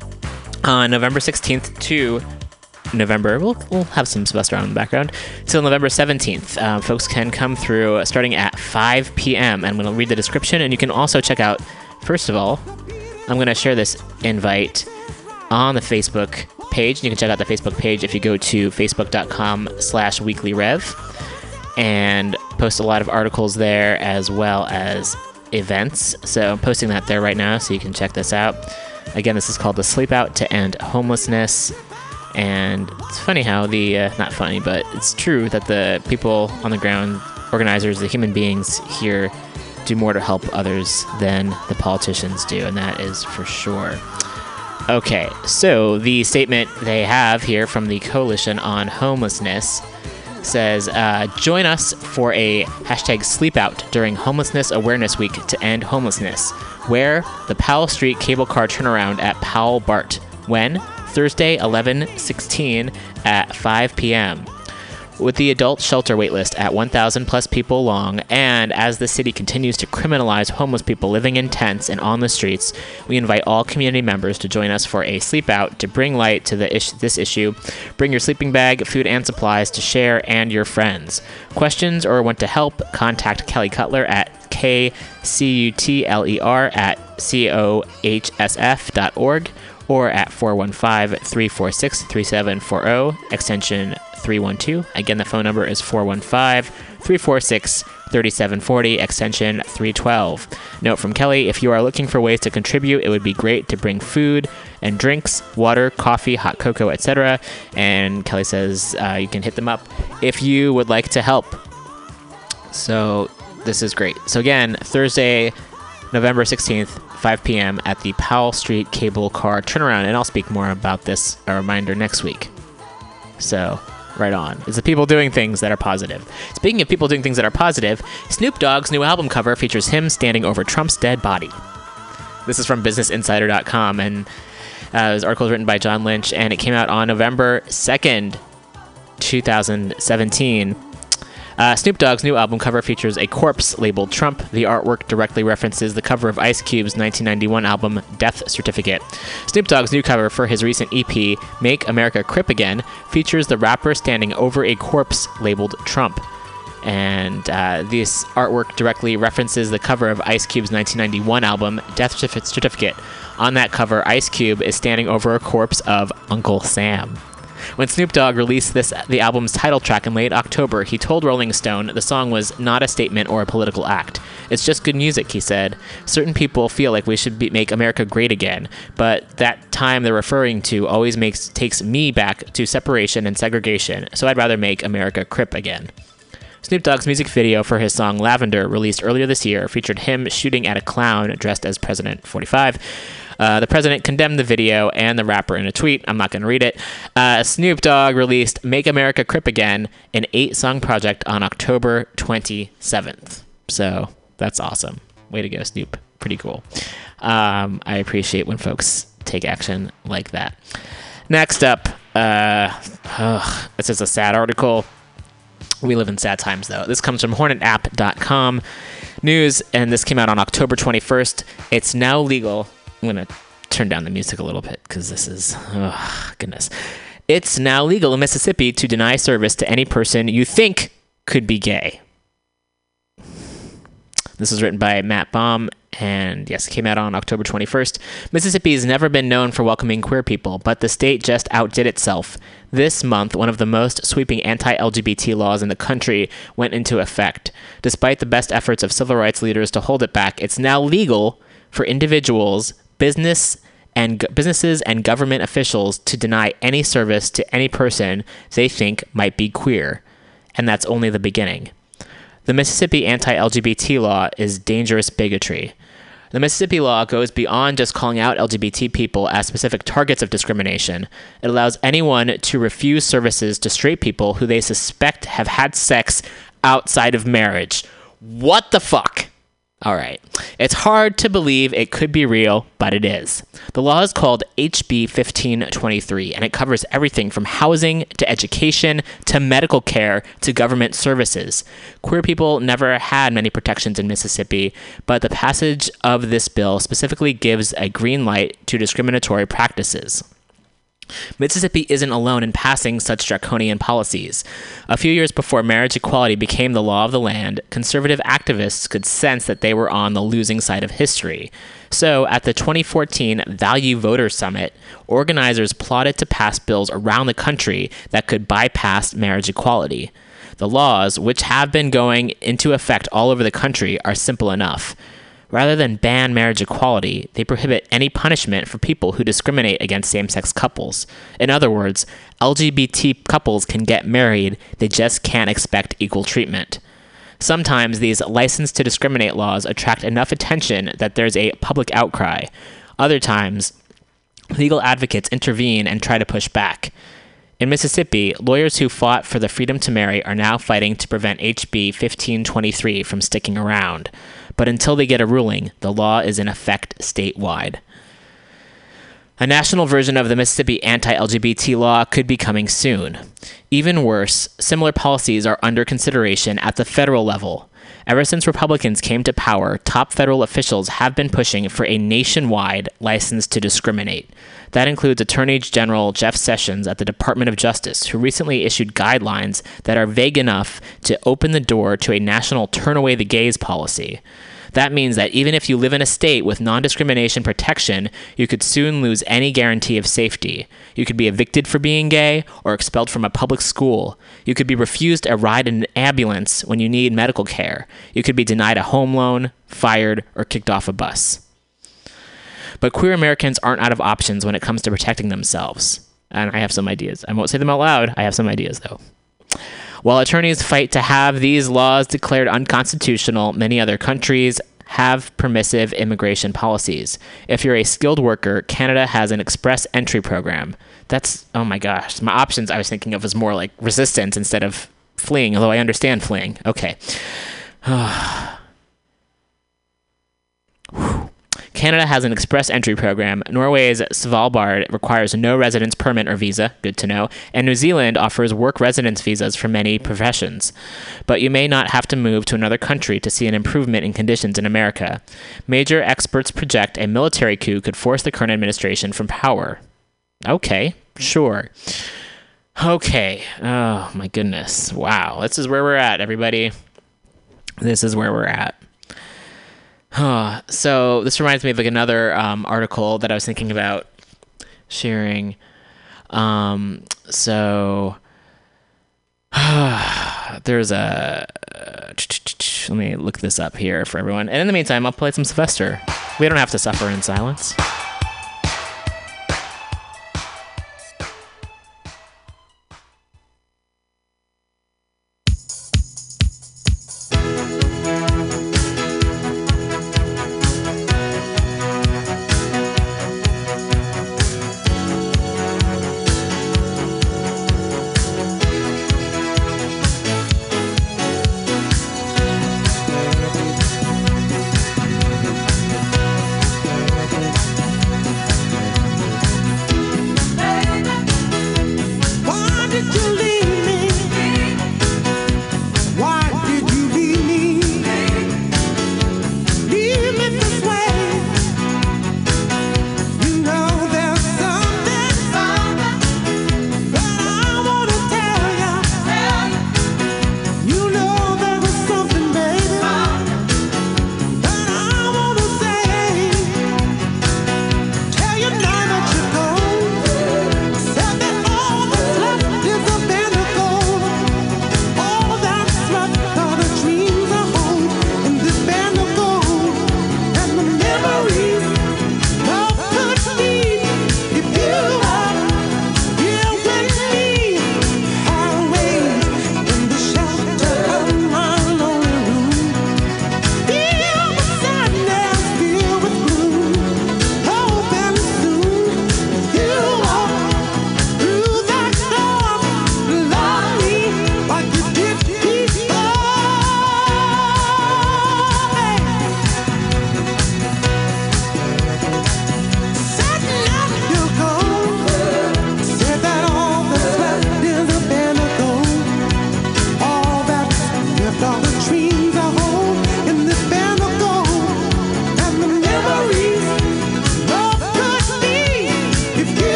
C: on November 16th to November. We'll, we'll have some stuff on in the background. Till November 17th. Uh, folks can come through starting at 5 p.m. And I'm going to read the description. And you can also check out, first of all, I'm going to share this invite on the Facebook page. You can check out the Facebook page if you go to facebook.com slash weeklyrev and post a lot of articles there as well as events. So I'm posting that there right now so you can check this out. Again, this is called the Sleep Out to End Homelessness. And it's funny how the, uh, not funny, but it's true that the people on the ground, organizers, the human beings here, do more to help others than the politicians do, and that is for sure. Okay, so the statement they have here from the Coalition on Homelessness says uh, Join us for a hashtag sleep out during Homelessness Awareness Week to end homelessness. Where? The Powell Street cable car turnaround at Powell Bart. When? Thursday, 11 16 at 5 p.m. With the adult shelter waitlist at 1,000 plus people long, and as the city continues to criminalize homeless people living in tents and on the streets, we invite all community members to join us for a sleep out to bring light to the is- this issue. Bring your sleeping bag, food, and supplies to share and your friends. Questions or want to help? Contact Kelly Cutler at k c u t l e r at c or at 415 346 3740, extension 312. Again, the phone number is 415 346 3740, extension 312. Note from Kelly if you are looking for ways to contribute, it would be great to bring food and drinks, water, coffee, hot cocoa, etc. And Kelly says uh, you can hit them up if you would like to help. So this is great. So again, Thursday, November 16th, 5 p.m. at the Powell Street Cable Car Turnaround, and I'll speak more about this, a reminder, next week. So, right on. It's the people doing things that are positive. Speaking of people doing things that are positive, Snoop Dogg's new album cover features him standing over Trump's dead body. This is from BusinessInsider.com, and uh, this article is written by John Lynch, and it came out on November 2nd, 2017. Uh, Snoop Dogg's new album cover features a corpse labeled Trump. The artwork directly references the cover of Ice Cube's 1991 album Death Certificate. Snoop Dogg's new cover for his recent EP, Make America Crip Again, features the rapper standing over a corpse labeled Trump. And uh, this artwork directly references the cover of Ice Cube's 1991 album, Death Certificate. On that cover, Ice Cube is standing over a corpse of Uncle Sam. When Snoop Dogg released this the album's title track in late October, he told Rolling Stone the song was not a statement or a political act. It's just good music, he said. Certain people feel like we should be, make America great again, but that time they're referring to always makes takes me back to separation and segregation. So I'd rather make America crip again. Snoop Dogg's music video for his song Lavender, released earlier this year, featured him shooting at a clown dressed as President 45. Uh, the president condemned the video and the rapper in a tweet. I'm not going to read it. Uh, Snoop Dogg released Make America Crip Again, an eight song project, on October 27th. So that's awesome. Way to go, Snoop. Pretty cool. Um, I appreciate when folks take action like that. Next up, uh, this is a sad article. We live in sad times, though. This comes from HornetApp.com news, and this came out on October 21st. It's now legal. I'm to turn down the music a little bit because this is, oh, goodness. It's now legal in Mississippi to deny service to any person you think could be gay. This was written by Matt Baum, and yes, it came out on October 21st. Mississippi has never been known for welcoming queer people, but the state just outdid itself. This month, one of the most sweeping anti LGBT laws in the country went into effect. Despite the best efforts of civil rights leaders to hold it back, it's now legal for individuals, business, and businesses and government officials to deny any service to any person they think might be queer. And that's only the beginning. The Mississippi anti LGBT law is dangerous bigotry. The Mississippi law goes beyond just calling out LGBT people as specific targets of discrimination. It allows anyone to refuse services to straight people who they suspect have had sex outside of marriage. What the fuck? All right. It's hard to believe it could be real, but it is. The law is called HB 1523, and it covers everything from housing to education to medical care to government services. Queer people never had many protections in Mississippi, but the passage of this bill specifically gives a green light to discriminatory practices. Mississippi isn't alone in passing such draconian policies. A few years before marriage equality became the law of the land, conservative activists could sense that they were on the losing side of history. So, at the 2014 Value Voter Summit, organizers plotted to pass bills around the country that could bypass marriage equality. The laws, which have been going into effect all over the country, are simple enough. Rather than ban marriage equality, they prohibit any punishment for people who discriminate against same sex couples. In other words, LGBT couples can get married, they just can't expect equal treatment. Sometimes these license to discriminate laws attract enough attention that there's a public outcry. Other times, legal advocates intervene and try to push back. In Mississippi, lawyers who fought for the freedom to marry are now fighting to prevent HB 1523 from sticking around. But until they get a ruling, the law is in effect statewide. A national version of the Mississippi anti LGBT law could be coming soon. Even worse, similar policies are under consideration at the federal level. Ever since Republicans came to power, top federal officials have been pushing for a nationwide license to discriminate. That includes Attorney General Jeff Sessions at the Department of Justice, who recently issued guidelines that are vague enough to open the door to a national turn away the gays policy. That means that even if you live in a state with non discrimination protection, you could soon lose any guarantee of safety. You could be evicted for being gay or expelled from a public school. You could be refused a ride in an ambulance when you need medical care. You could be denied a home loan, fired, or kicked off a bus. But queer Americans aren't out of options when it comes to protecting themselves. And I have some ideas. I won't say them out loud. I have some ideas, though. While attorneys fight to have these laws declared unconstitutional, many other countries have permissive immigration policies. If you're a skilled worker, Canada has an express entry program. That's, oh my gosh, my options I was thinking of was more like resistance instead of fleeing, although I understand fleeing. Okay. Canada has an express entry program. Norway's Svalbard requires no residence permit or visa, good to know, and New Zealand offers work residence visas for many professions. But you may not have to move to another country to see an improvement in conditions in America. Major experts project a military coup could force the current administration from power. Okay, sure. Okay. Oh my goodness. Wow. This is where we're at, everybody. This is where we're at. Huh. So this reminds me of like another um, article that I was thinking about sharing. Um, so there's a. Let me look this up here for everyone. And in the meantime, I'll play some Sylvester. We don't have to suffer in silence.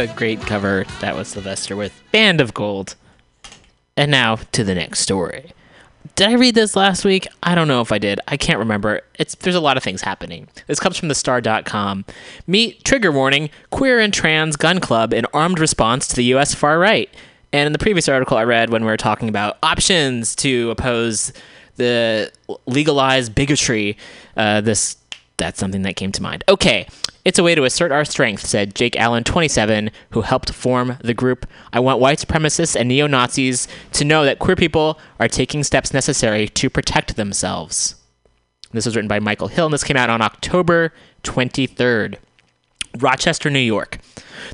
C: A great cover that was Sylvester with Band of Gold. And now to the next story. Did I read this last week? I don't know if I did. I can't remember. It's there's a lot of things happening. This comes from the star.com. Meet trigger warning, queer and trans gun club in armed response to the US far right. And in the previous article I read when we were talking about options to oppose the legalized bigotry, uh, this that's something that came to mind. Okay, it's a way to assert our strength, said Jake Allen, 27, who helped form the group. I want white supremacists and neo Nazis to know that queer people are taking steps necessary to protect themselves. This was written by Michael Hill, and this came out on October 23rd. Rochester, New York.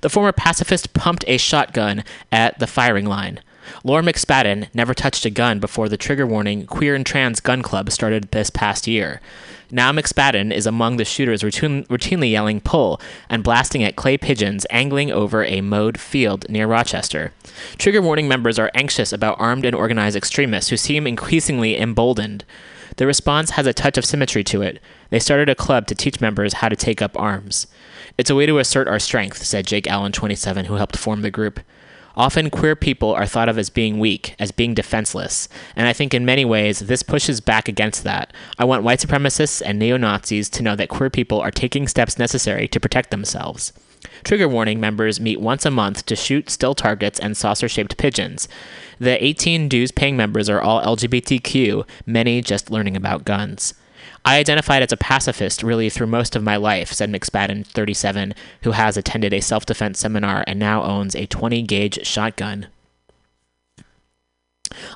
C: The former pacifist pumped a shotgun at the firing line. Laura McSpadden never touched a gun before the trigger warning Queer and Trans Gun Club started this past year. Now McSpadden is among the shooters routine, routinely yelling pull and blasting at clay pigeons angling over a mowed field near Rochester. Trigger warning members are anxious about armed and organized extremists who seem increasingly emboldened. The response has a touch of symmetry to it. They started a club to teach members how to take up arms. It's a way to assert our strength, said Jake Allen, 27, who helped form the group. Often queer people are thought of as being weak, as being defenseless, and I think in many ways this pushes back against that. I want white supremacists and neo Nazis to know that queer people are taking steps necessary to protect themselves. Trigger Warning members meet once a month to shoot still targets and saucer shaped pigeons. The 18 dues paying members are all LGBTQ, many just learning about guns. I identified as a pacifist really through most of my life, said McSpadden, 37, who has attended a self defense seminar and now owns a 20 gauge shotgun.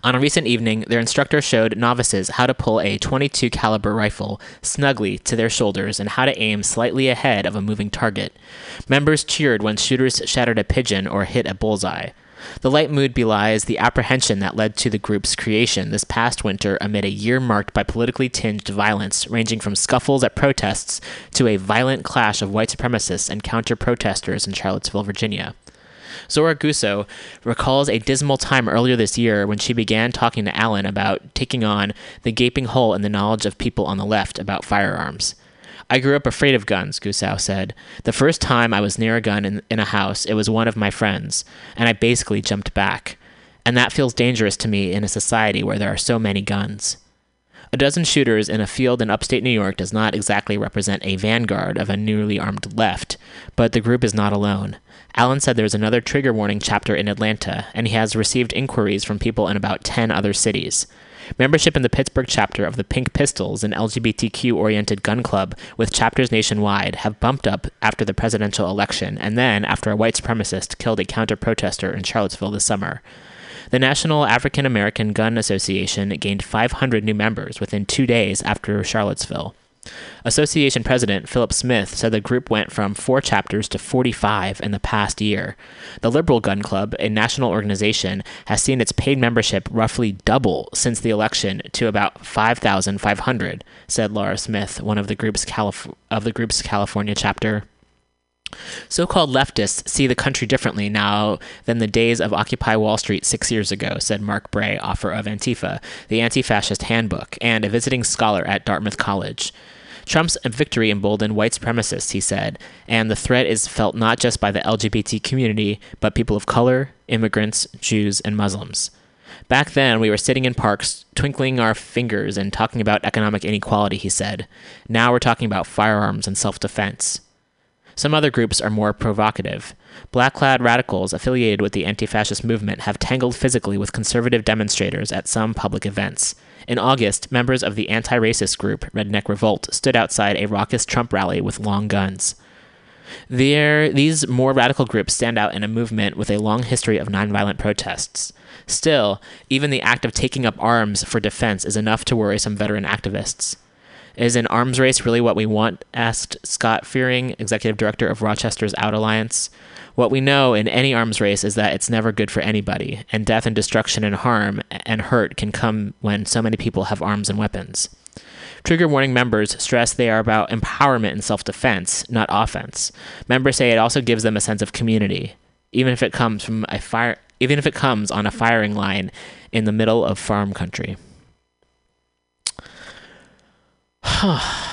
C: On a recent evening, their instructor showed novices how to pull a 22 caliber rifle snugly to their shoulders and how to aim slightly ahead of a moving target. Members cheered when shooters shattered a pigeon or hit a bullseye. The light mood belies the apprehension that led to the group's creation this past winter amid a year marked by politically tinged violence, ranging from scuffles at protests to a violent clash of white supremacists and counter protesters in Charlottesville, Virginia. Zora Gussow recalls a dismal time earlier this year when she began talking to Allen about taking on the gaping hole in the knowledge of people on the left about firearms. I grew up afraid of guns, Gussow said. The first time I was near a gun in, in a house, it was one of my friends, and I basically jumped back. And that feels dangerous to me in a society where there are so many guns. A dozen shooters in a field in upstate New York does not exactly represent a vanguard of a newly armed left, but the group is not alone. Allen said there's another trigger warning chapter in Atlanta, and he has received inquiries from people in about 10 other cities. Membership in the Pittsburgh chapter of the Pink Pistols, an LGBTQ oriented gun club with chapters nationwide, have bumped up after the presidential election and then after a white supremacist killed a counter protester in Charlottesville this summer. The National African American Gun Association gained 500 new members within two days after Charlottesville. Association President Philip Smith said the group went from four chapters to 45 in the past year. The Liberal Gun Club, a national organization, has seen its paid membership roughly double since the election to about 5,500, said Laura Smith, one of the group's, Calif- of the group's California chapter. So called leftists see the country differently now than the days of Occupy Wall Street six years ago, said Mark Bray, author of Antifa, the Anti Fascist Handbook, and a visiting scholar at Dartmouth College. Trump's victory emboldened white supremacists, he said, and the threat is felt not just by the LGBT community, but people of color, immigrants, Jews, and Muslims. Back then, we were sitting in parks, twinkling our fingers and talking about economic inequality, he said. Now we're talking about firearms and self defense. Some other groups are more provocative. Black clad radicals affiliated with the anti fascist movement have tangled physically with conservative demonstrators at some public events. In August, members of the anti racist group Redneck Revolt stood outside a raucous Trump rally with long guns. There, these more radical groups stand out in a movement with a long history of nonviolent protests. Still, even the act of taking up arms for defense is enough to worry some veteran activists. Is an arms race really what we want? asked Scott Fearing, executive director of Rochester's Out Alliance. What we know in any arms race is that it's never good for anybody, and death and destruction and harm and hurt can come when so many people have arms and weapons. Trigger warning members stress they are about empowerment and self defense, not offense. Members say it also gives them a sense of community, even if it comes from a fire even if it comes on a firing line in the middle of farm country.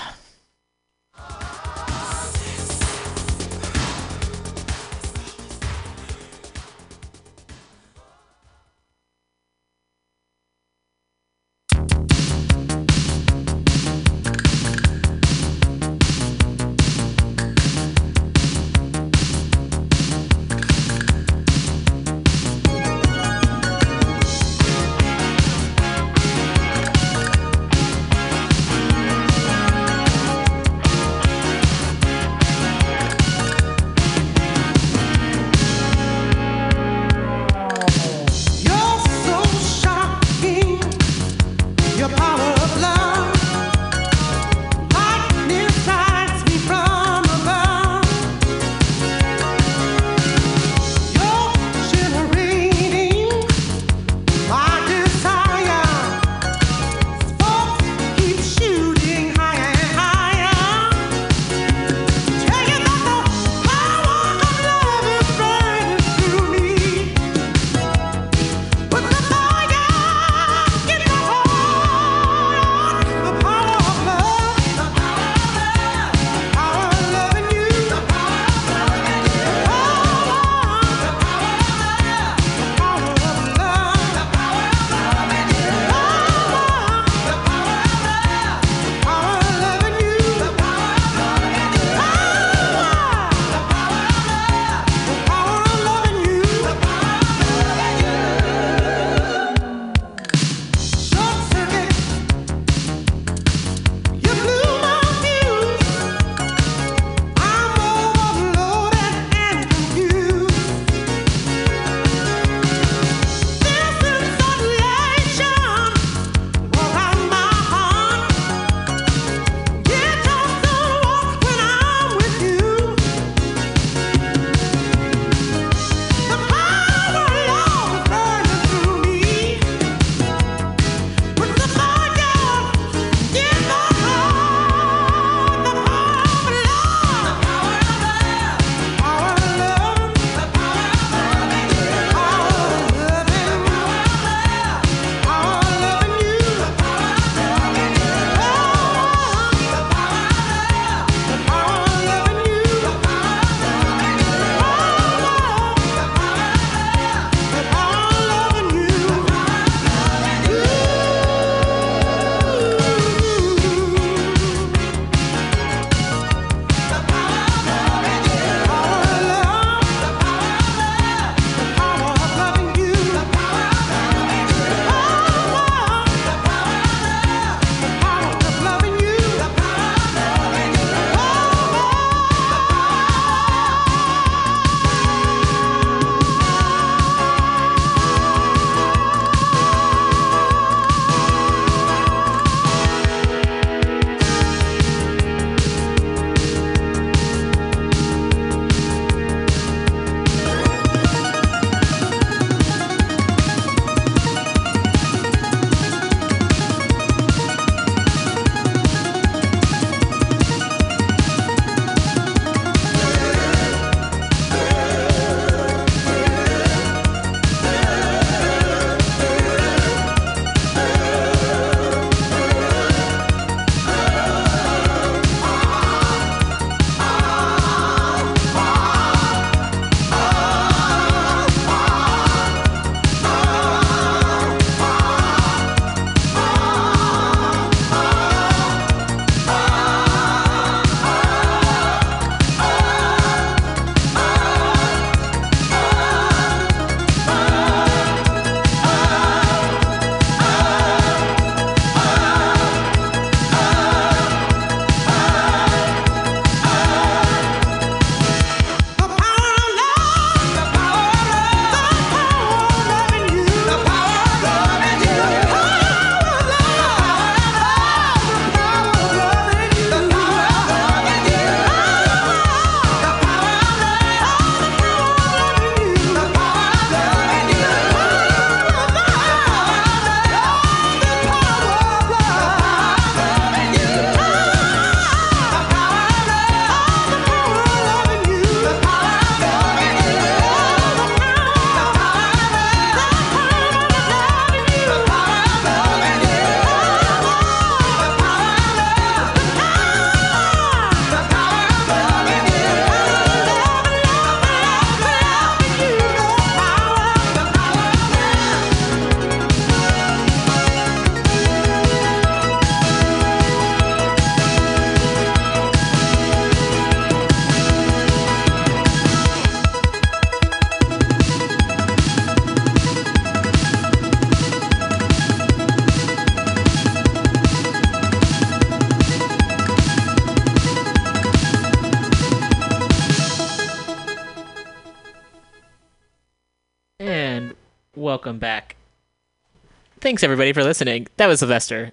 C: Thanks everybody for listening. That was Sylvester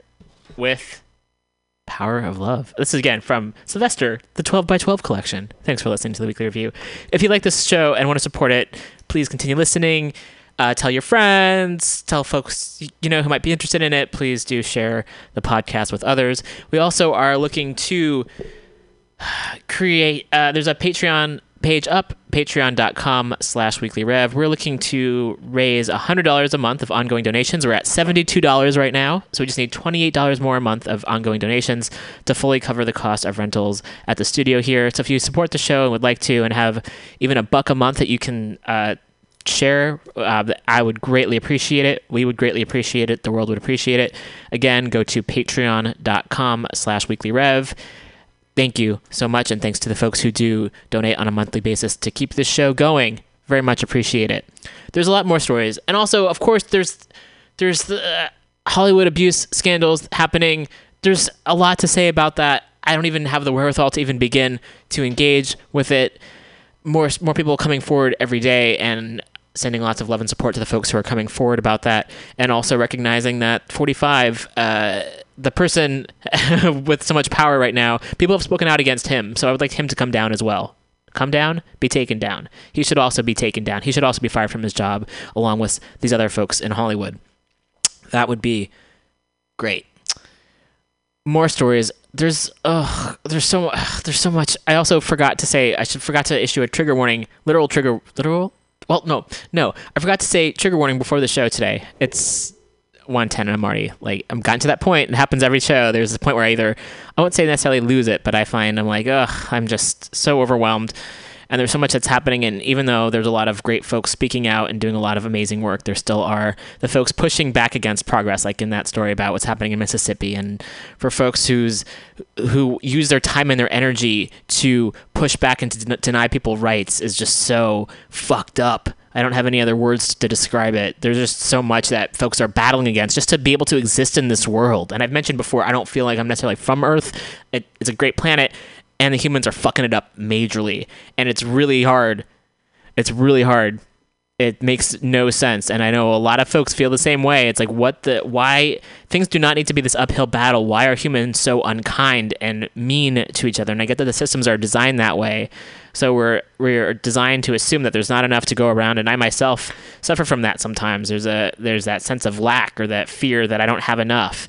C: with Power of Love. This is again from Sylvester, the 12 by 12 collection. Thanks for listening to the weekly review. If you like this show and want to support it, please continue listening. Uh, tell your friends, tell folks you know who might be interested in it. Please do share the podcast with others. We also are looking to create uh, there's a patreon page up patreon.com slash weekly rev we're looking to raise $100 a month of ongoing donations. We're at $72 right now so we just need $28 more a month of ongoing donations to fully cover the cost of rentals at the studio here. So if you support the show and would like to and have even a buck a month that you can uh, share uh, i would greatly appreciate it. We would greatly appreciate it. The world would appreciate it. Again go to patreon.com slash weekly rev thank you so much and thanks to the folks who do donate on a monthly basis to keep this show going. Very much appreciate it. There's a lot more stories and also of course there's there's the uh, hollywood abuse scandals happening. There's a lot to say about that. I don't even have the wherewithal to even begin to engage with it. More more people coming forward every day and sending lots of love and support to the folks who are coming forward about that and also recognizing that 45 uh, the person with so much power right now people have spoken out against him so i would like him to come down as well come down be taken down he should also be taken down he should also be fired from his job along with these other folks in hollywood that would be great more stories. There's ugh, there's so ugh, there's so much. I also forgot to say I should forgot to issue a trigger warning. Literal trigger literal. Well, no, no. I forgot to say trigger warning before the show today. It's 110 and I'm already like I'm gotten to that point. It happens every show. There's a point where I either I won't say necessarily lose it, but I find I'm like, ugh, I'm just so overwhelmed. And there's so much that's happening, and even though there's a lot of great folks speaking out and doing a lot of amazing work, there still are the folks pushing back against progress, like in that story about what's happening in Mississippi. And for folks who's who use their time and their energy to push back and to den- deny people rights is just so fucked up. I don't have any other words to describe it. There's just so much that folks are battling against just to be able to exist in this world. And I've mentioned before, I don't feel like I'm necessarily from Earth. It, it's a great planet, and the humans are fucking it up majorly. And it's really hard. It's really hard. It makes no sense. And I know a lot of folks feel the same way. It's like, what the, why, things do not need to be this uphill battle. Why are humans so unkind and mean to each other? And I get that the systems are designed that way. So we're we're designed to assume that there's not enough to go around, and I myself suffer from that sometimes. There's a there's that sense of lack or that fear that I don't have enough,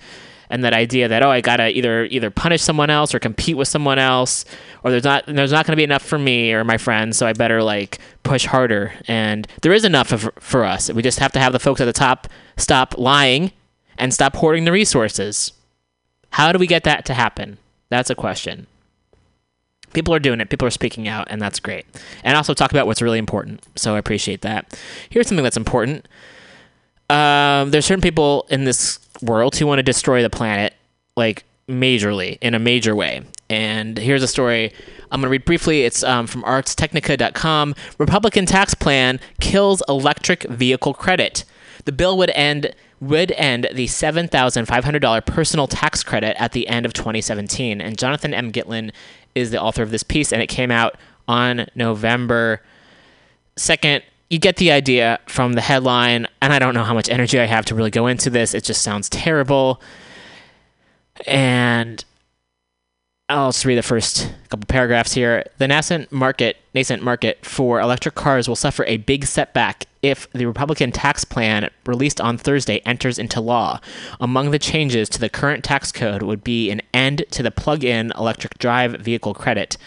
C: and that idea that oh I gotta either either punish someone else or compete with someone else, or there's not there's not gonna be enough for me or my friends, so I better like push harder. And there is enough of, for us. We just have to have the folks at the top stop lying and stop hoarding the resources. How do we get that to happen? That's a question people are doing it people are speaking out and that's great and also talk about what's really important so i appreciate that here's something that's important um, there's certain people in this world who want to destroy the planet like majorly in a major way and here's a story i'm going to read briefly it's um, from arstechnica.com republican tax plan kills electric vehicle credit the bill would end would end the $7,500 personal tax credit at the end of 2017. And Jonathan M. Gitlin is the author of this piece, and it came out on November 2nd. You get the idea from the headline, and I don't know how much energy I have to really go into this. It just sounds terrible. And I'll just read the first couple paragraphs here. The nascent market, nascent market for electric cars will suffer a big setback if the Republican tax plan released on Thursday enters into law. Among the changes to the current tax code would be an end to the plug-in electric drive vehicle credit.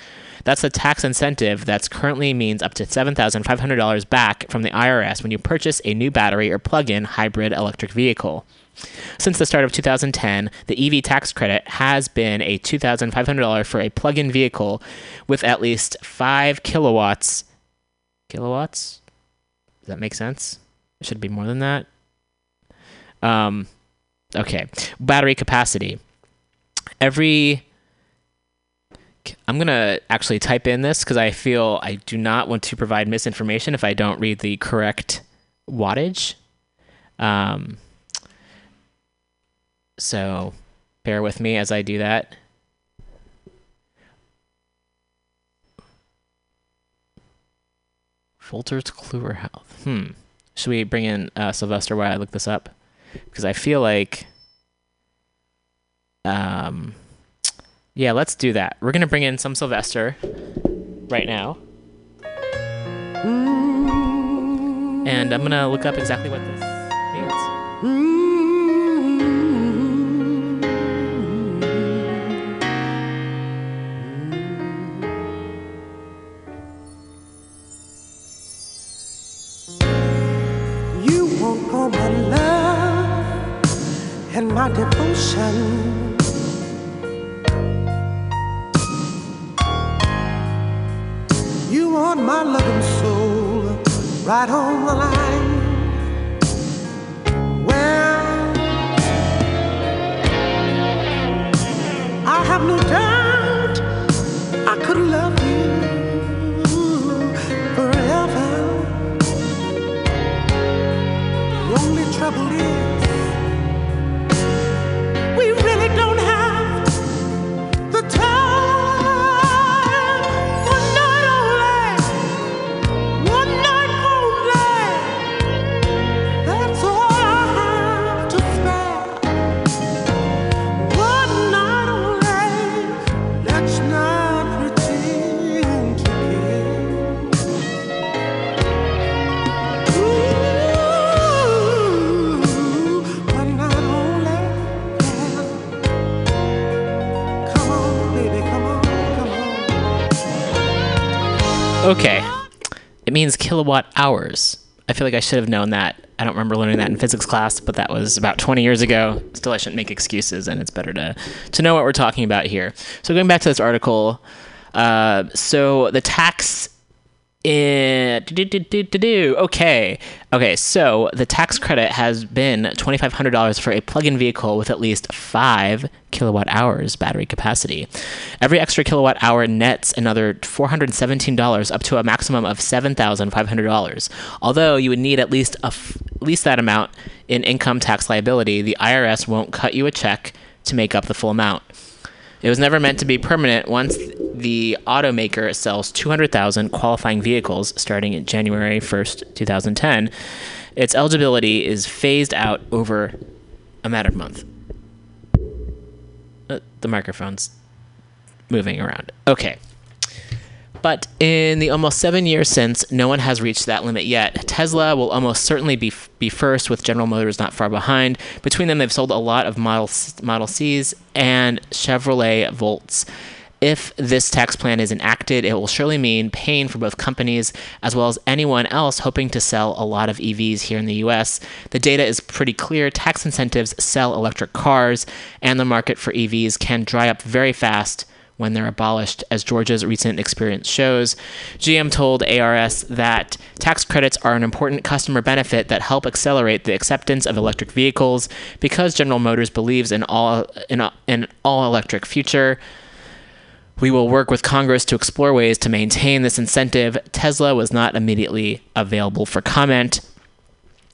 C: That's the tax incentive that's currently means up to $7,500 back from the IRS when you purchase a new battery or plug-in hybrid electric vehicle. Since the start of 2010, the EV tax credit has been a $2,500 for a plug-in vehicle with at least 5 kilowatts. Kilowatts? Does that make sense? It should be more than that. Um, okay. Battery capacity. Every. I'm going to actually type in this because I feel I do not want to provide misinformation if I don't read the correct wattage. Um, so bear with me as I do that. Wolters Kluwer Health. Hmm. Should we bring in uh, Sylvester while I look this up? Because I feel like, um, yeah, let's do that. We're gonna bring in some Sylvester right now, and I'm gonna look up exactly what this means.
B: You want all my love and my devotion. Want my loving soul right on the line. Well, I have no doubt I could love you forever. The only trouble is
C: means kilowatt hours. I feel like I should have known that. I don't remember learning that in physics class, but that was about 20 years ago. Still, I shouldn't make excuses, and it's better to, to know what we're talking about here. So, going back to this article, uh, so the tax Eh, in do okay. Okay so the tax credit has been $2500 for a plug-in vehicle with at least 5 kilowatt hours battery capacity. Every extra kilowatt hour nets another $417 up to a maximum of $7500 although you would need at least a f- at least that amount in income tax liability the irs won't cut you a check to make up the full amount it was never meant to be permanent once the automaker sells 200,000 qualifying vehicles starting in January 1st, 2010. Its eligibility is phased out over a matter of month. Uh, the microphone's moving around. Okay. But in the almost seven years since, no one has reached that limit yet. Tesla will almost certainly be, be first, with General Motors not far behind. Between them, they've sold a lot of Model, Model Cs and Chevrolet Volts. If this tax plan is enacted, it will surely mean pain for both companies as well as anyone else hoping to sell a lot of EVs here in the US. The data is pretty clear. Tax incentives sell electric cars, and the market for EVs can dry up very fast when they're abolished, as Georgia's recent experience shows. GM told ARS that tax credits are an important customer benefit that help accelerate the acceptance of electric vehicles because General Motors believes in all in an all electric future. We will work with Congress to explore ways to maintain this incentive. Tesla was not immediately available for comment.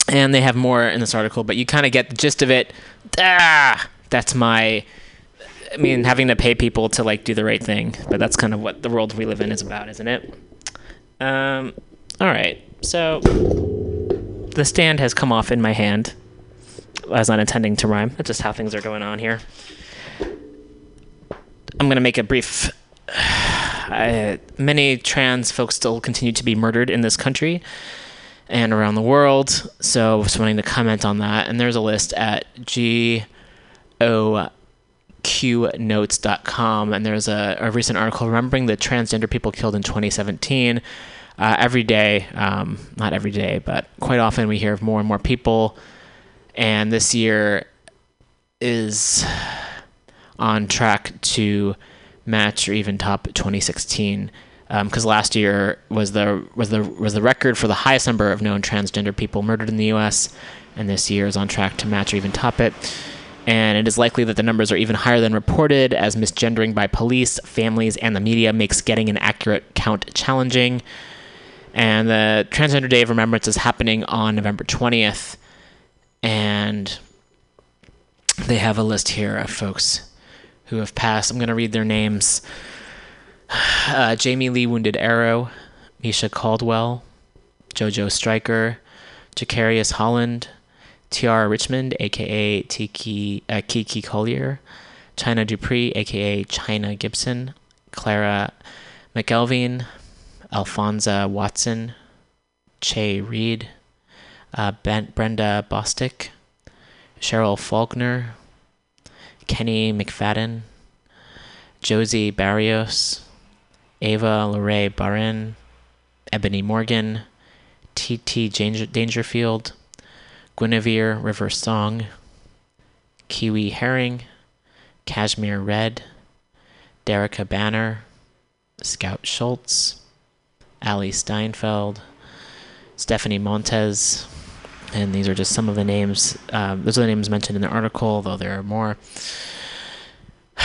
C: And they have more in this article, but you kind of get the gist of it. Ah, that's my I mean, having to pay people to like do the right thing, but that's kind of what the world we live in is about, isn't it? Um, all right. So the stand has come off in my hand. I was not intending to rhyme. That's just how things are going on here. I'm gonna make a brief. I, many trans folks still continue to be murdered in this country and around the world. So, was wanting to comment on that. And there's a list at G O qnotes.com and there's a, a recent article remembering the transgender people killed in 2017 uh, every day um, not every day but quite often we hear of more and more people. And this year is on track to match or even top 2016 because last year was the was the was the record for the highest number of known transgender people murdered in the U.S. and this year is on track to match or even top it and it is likely that the numbers are even higher than reported, as misgendering by police, families, and the media makes getting an accurate count challenging. And the Transgender Day of Remembrance is happening on November 20th, and they have a list here of folks who have passed. I'm going to read their names uh, Jamie Lee Wounded Arrow, Mesha Caldwell, JoJo Striker, Jaquarrius Holland, Tiara Richmond, aka Tiki, uh, Kiki Collier, China Dupree, aka Chyna Gibson, Clara McElveen, Alphonza Watson, Chay Reed, uh, ben- Brenda Bostick, Cheryl Faulkner, Kenne McFadden, Josie Berrios, Ava Lorraine Barren, Ebony Morgan, T.T. Danger- Dangerfield, Gwynevere River Song, Kiwi Herring, Kashmire Redd, Derricka Banner, Scout Schultz, Ally Steinfeld, Stephanie Montez, and these are just some of the names. Um, those are the names mentioned in the article, though there are more.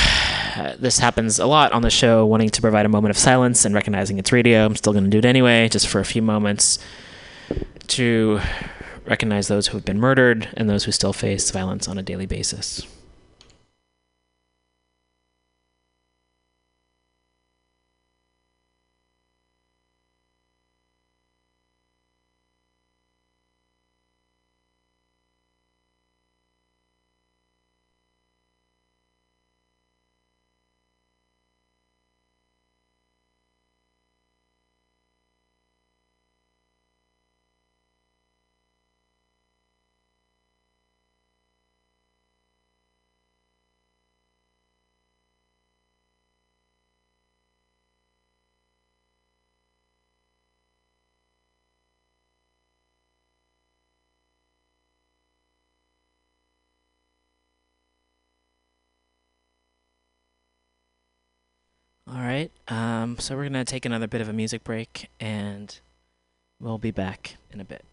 C: this happens a lot on the show, wanting to provide a moment of silence and recognizing it's radio. I'm still going to do it anyway, just for a few moments to recognize those who have been murdered and those who still face violence on a daily basis. So we're going to take another bit of a music break and we'll be back in a bit.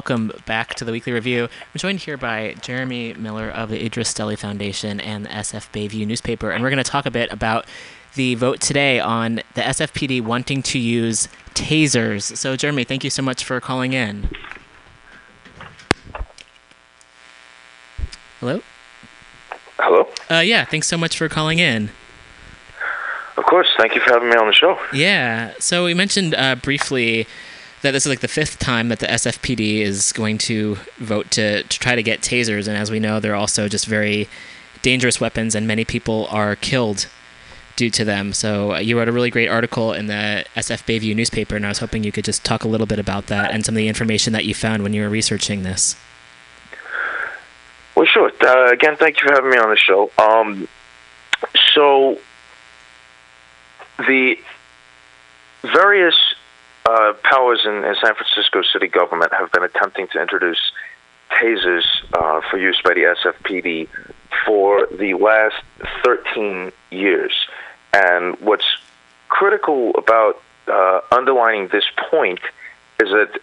C: Welcome back to the Weekly Review. I'm joined here by Jeremy Miller of the Idriss Stelley Foundation and the SF Bayview newspaper, and we're going to talk a bit about the vote today on the SFPD wanting to use tasers. So, Jeremy, thank you so much for calling in. Hello?
D: Hello.
C: Uh, yeah, thanks so much for calling in.
D: Of course. Thank you for having me on the show.
C: Yeah. So we mentioned uh, briefly that this is like the fifth time that the SFPD is going to vote to, to try to get tasers, and as we know, they're also just very dangerous weapons, and many people are killed due to them. So uh, you wrote a really great article in the SF Bayview newspaper, and I was hoping you could just talk a little bit about that and some of the information that you found when you were researching this.
D: Well, sure. Uh, again, thank you for having me on the show. Um, so, the various uh, powers in, in San Francisco city government have been attempting to introduce tasers uh, for use by the SFPD for the last 13 years. And what's critical about uh, underlining this point is that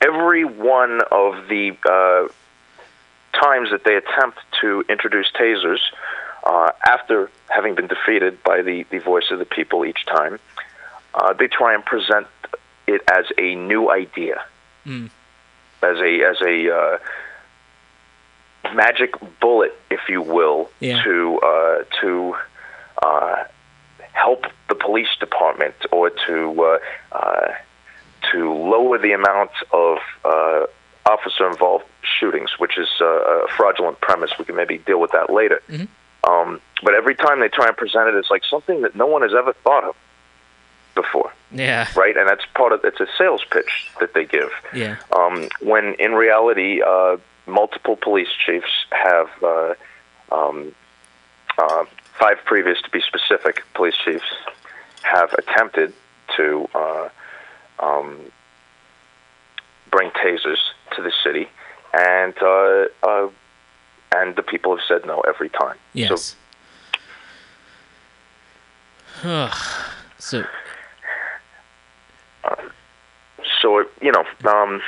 D: every one of the uh, times that they attempt to introduce tasers, uh, after having been defeated by the, the voice of the people each time, uh, they try and present it as a new idea,
C: Mm.
D: as a as a uh, magic bullet, if you will,
C: Yeah.
D: to uh, to uh, help the police department or to uh, uh, to lower the amount of uh, officer involved shootings, which is a fraudulent premise. We can maybe deal with that later.
C: Mhm.
D: Um, but every time they try and present it it's like something that no one has ever thought of before,
C: Yeah.
D: right? And that's part of it's a sales pitch that they give.
C: Yeah.
D: Um, when in reality, uh, multiple police chiefs have uh, um, uh, five previous, to be specific, police chiefs have attempted to uh, um, bring tasers to the city, and uh, uh, and the people have said no every time.
C: Yes. so
D: So it, you know, um,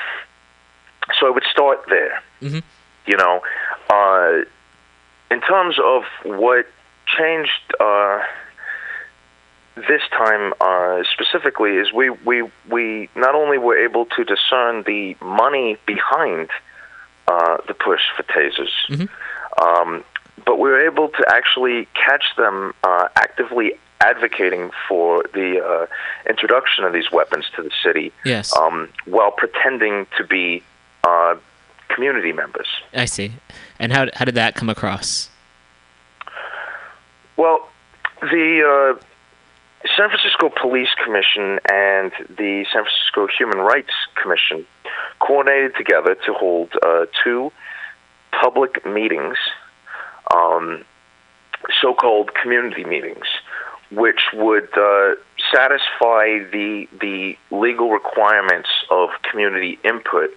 D: so I would start there.
C: Mhm.
D: You know, uh, in terms of what changed uh, this time uh, specifically is we, we we not only were able to discern the money behind uh, the push for tasers, um, but we were able to actually catch them uh, actively advocating for the uh, introduction of these weapons to the city
C: yes,
D: um, while pretending to be uh, community members.
C: I see. And how how did that come across?
D: Well, the uh, San Francisco Police Commission and the San Francisco Human Rights Commission coordinated together to hold uh, two public meetings, um, so called community meetings, which would uh, satisfy the, the legal requirements of community input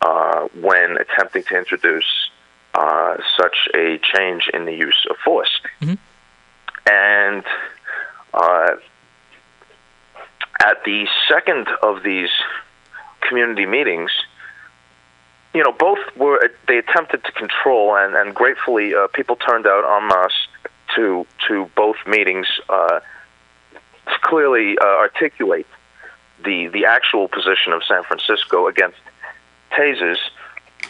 D: uh, when attempting to introduce uh, such a change in the use of force. And uh, at the second of these community meetings, you know, both were they attempted to control, and, and gratefully, uh, people turned out en masse to to both meetings uh, clearly uh, articulate the the actual position of San Francisco against tasers.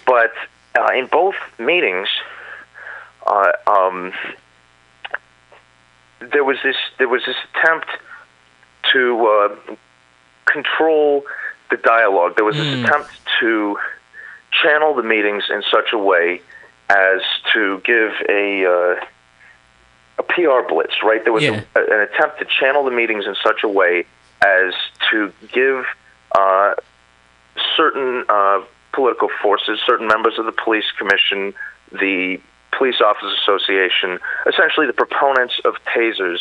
D: But uh, in both meetings, uh, um, there was this there was this attempt to uh, control the dialogue. There was this
C: Mm.
D: attempt to channel the meetings in such a way as to give a uh, a PR blitz. Right? There was
C: Yeah.
D: a, an attempt to channel the meetings in such a way as to give uh, certain uh, political forces, certain members of the police commission, the police officers association, essentially the proponents of tasers,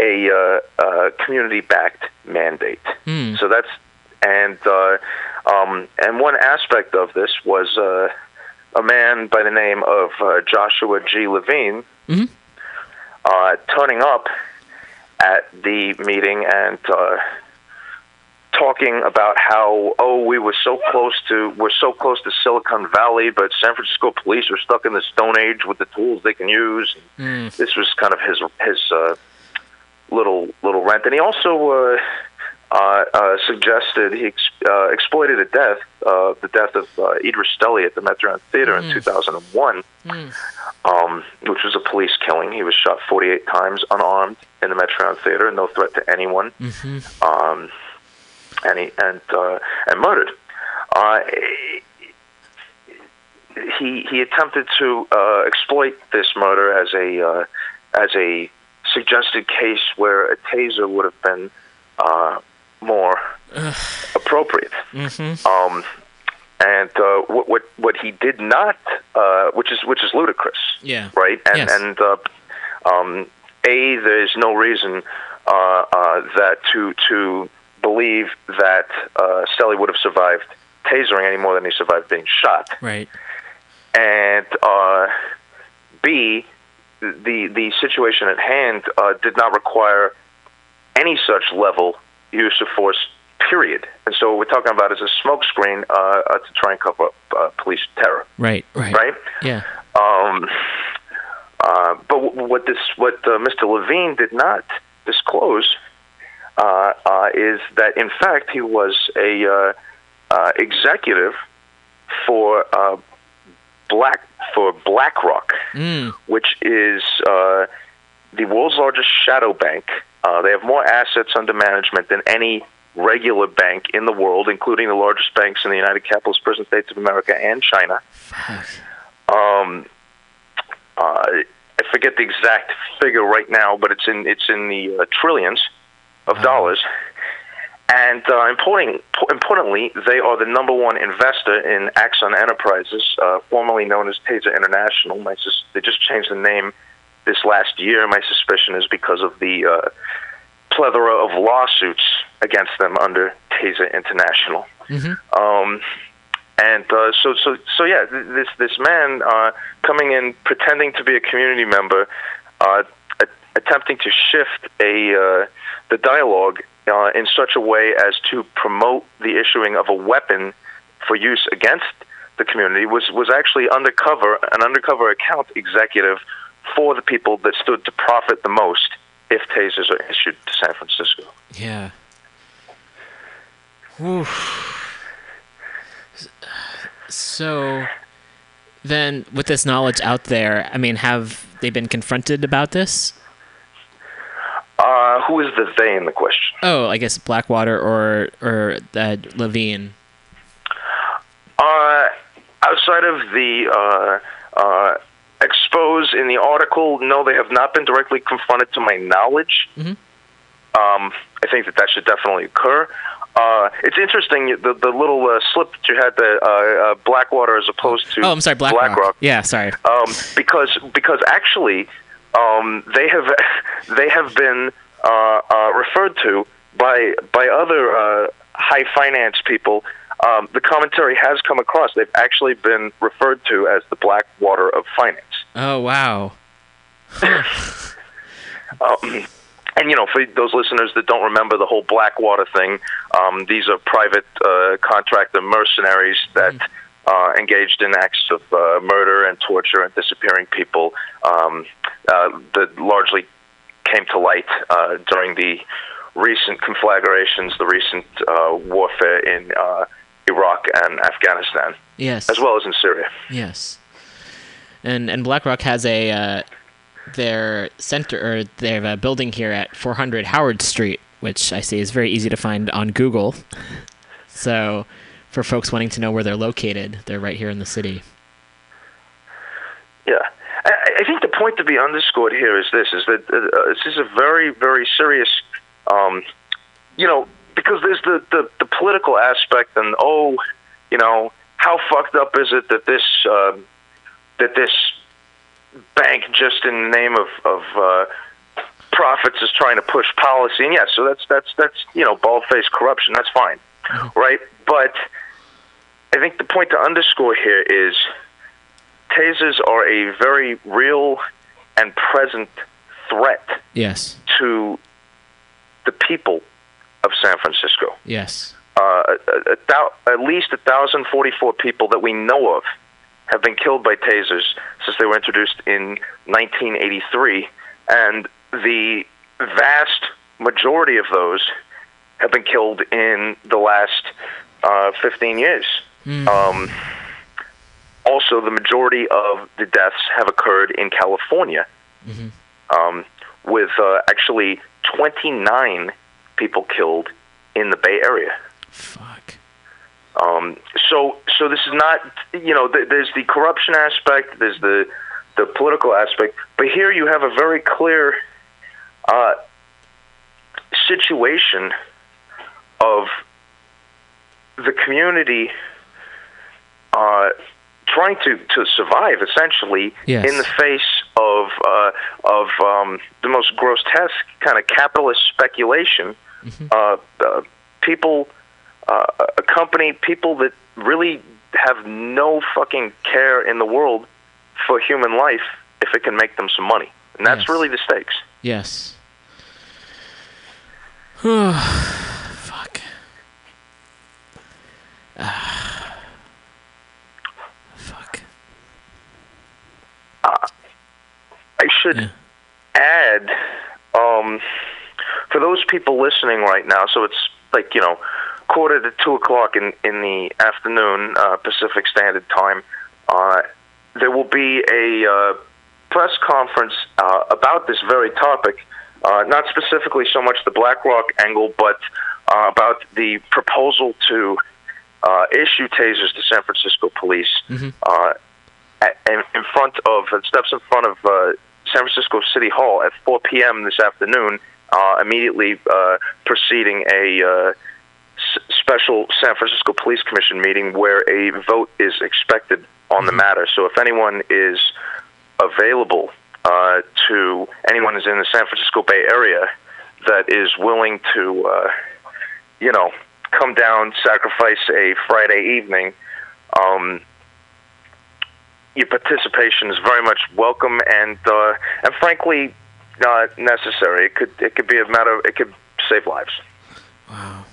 D: a uh, uh, community-backed mandate.
C: Hmm.
D: So that's and uh, um, and one aspect of this was uh, a man by the name of uh, Joshua G. Levine
C: Mhm.
D: Uh, turning up at the meeting and uh, talking about how oh we were so close to we're so close to Silicon Valley, but San Francisco police are stuck in the Stone Age with the tools they can use. This was kind of his his uh, little little rant, and he also. Uh, uh, uh, suggested he ex- uh, exploited a death, uh, the death of uh, Idriss Stelley at the Metreon Theater in 2001, um, which was a police killing. He was shot 48 times unarmed in the Metreon Theater, no threat to anyone, um, and he and uh, and murdered. Uh, he he attempted to uh, exploit this murder as a uh, as a suggested case where a taser would have been uh, more appropriate. Um, and uh, what, what what he did not, uh, which is which is ludicrous,
C: Yeah.
D: right? And
C: Yes.
D: and uh, um, a there's no reason uh, uh, that to to believe that uh, Stelley would have survived tasering any more than he survived being shot
C: Right.
D: and uh, B, the the situation at hand uh, did not require any such level use of force. Period. And so what we're talking about is a smokescreen uh, uh, to try and cover up uh, police terror,
C: Right. Right.
D: right?
C: Yeah.
D: Um, uh, but w- what this what uh, Mr. Levine did not disclose uh, uh, is that in fact he was a uh, uh, executive for uh, Black for BlackRock,
C: Mm.
D: which is uh, the world's largest shadow bank. Uh, they have more assets under management than any regular bank in the world, including the largest banks in the United Capitalist Present States of America and China. Um, uh, I forget the exact figure right now, but it's in it's in the uh, trillions of dollars. And uh, important, importantly, they are the number one investor in Axon Enterprises, uh, formerly known as Taser International. Sus- they just changed the name this last year. My suspicion is because of the uh, plethora of lawsuits against them under Taser International. Um, and uh, so, so, so, yeah, this this man uh, coming in, pretending to be a community member, uh, a- attempting to shift a uh, the dialogue uh, in such a way as to promote the issuing of a weapon for use against the community was was actually undercover an undercover account executive for the people that stood to profit the most if tasers are issued to San Francisco.
C: Yeah. Whew. So then with this knowledge out there, I mean, have they been confronted about this?
D: Uh, who is the they in the question?
C: Oh, I guess Blackwater or or uh, Levine.
D: Uh, outside of the uh, uh, expose in the article, no, they have not been directly confronted to my knowledge. Um, I think that that should definitely occur. Uh, it's interesting the the little uh, slip that you had the uh, uh, Blackwater as opposed to
C: Oh, I'm sorry, BlackRock.
D: BlackRock
C: Yeah, sorry.
D: um, because because actually um, they have they have been uh, uh, referred to by by other uh, high finance people. Um, the commentary has come across. They've actually been referred to as the black water of finance.
C: Oh wow.
D: Um, and you know, for those listeners that don't remember the whole Blackwater thing, um, these are private uh, contractor mercenaries that uh, engaged in acts of uh, murder and torture and disappearing people um, uh, that largely came to light uh, during the recent conflagrations, the recent uh, warfare in uh, Iraq and Afghanistan,
C: Yes.
D: as well as in Syria.
C: Yes. And and BlackRock has a uh, their center or their uh, building here at 400 Howard Street, which I see is very easy to find on Google. So, for folks wanting to know where they're located, they're right here in the city.
D: Yeah, I, I think the point to be underscored here is this: is that uh, this is a very, very serious, um, you know, because there's the, the the political aspect, and oh, you know, how fucked up is it that this uh, that this bank, just in the name of of uh, profits, is trying to push policy? And yes, so that's that's that's you know, bald faced corruption. That's fine, right? But I think the point to underscore here is tasers are a very real and present threat
C: Yes.
D: to the people of San Francisco.
C: Yes.
D: Uh, a, a, thou- at least 1,044 people that we know of have been killed by tasers since they were introduced in 1983, and the vast majority of those have been killed in the last uh, 15 years. Um, also, the majority of the deaths have occurred in California, um, with uh, actually 29 people killed in the Bay Area.
C: Fuck.
D: Um, so, so this is not, you know, th- there's the corruption aspect, there's the the political aspect, but here you have a very clear uh, situation of the community uh, trying to, to survive, essentially,
C: Yes.
D: in the face of uh, of um, the most grotesque kind of capitalist speculation. Uh, uh, people uh, a company, people that really have no fucking care in the world for human life if it can make them some money. And that's
C: Yes.
D: really the stakes.
C: Yes. Fuck. Fuck.
D: I should
C: Yeah.
D: add, um, for those people listening right now, so it's like, you know, quarter to two o'clock in, in the afternoon, uh, Pacific Standard Time, uh, there will be a uh, press conference uh, about this very topic, uh, not specifically so much the BlackRock angle, but uh, about the proposal to uh, issue tasers to San Francisco police uh, at, in, front of it steps in front of uh, San Francisco City Hall at 4 p.m. this afternoon, uh, immediately uh, preceding a uh, s- special San Francisco Police Commission meeting where a vote is expected on the matter. So if anyone is available uh, to anyone who's in the San Francisco Bay Area that is willing to, uh, you know, come down, sacrifice a Friday evening. Um, your participation is very much welcome and uh, and frankly uh, necessary. It could it could be a matter. Of, It could save lives.
C: Wow.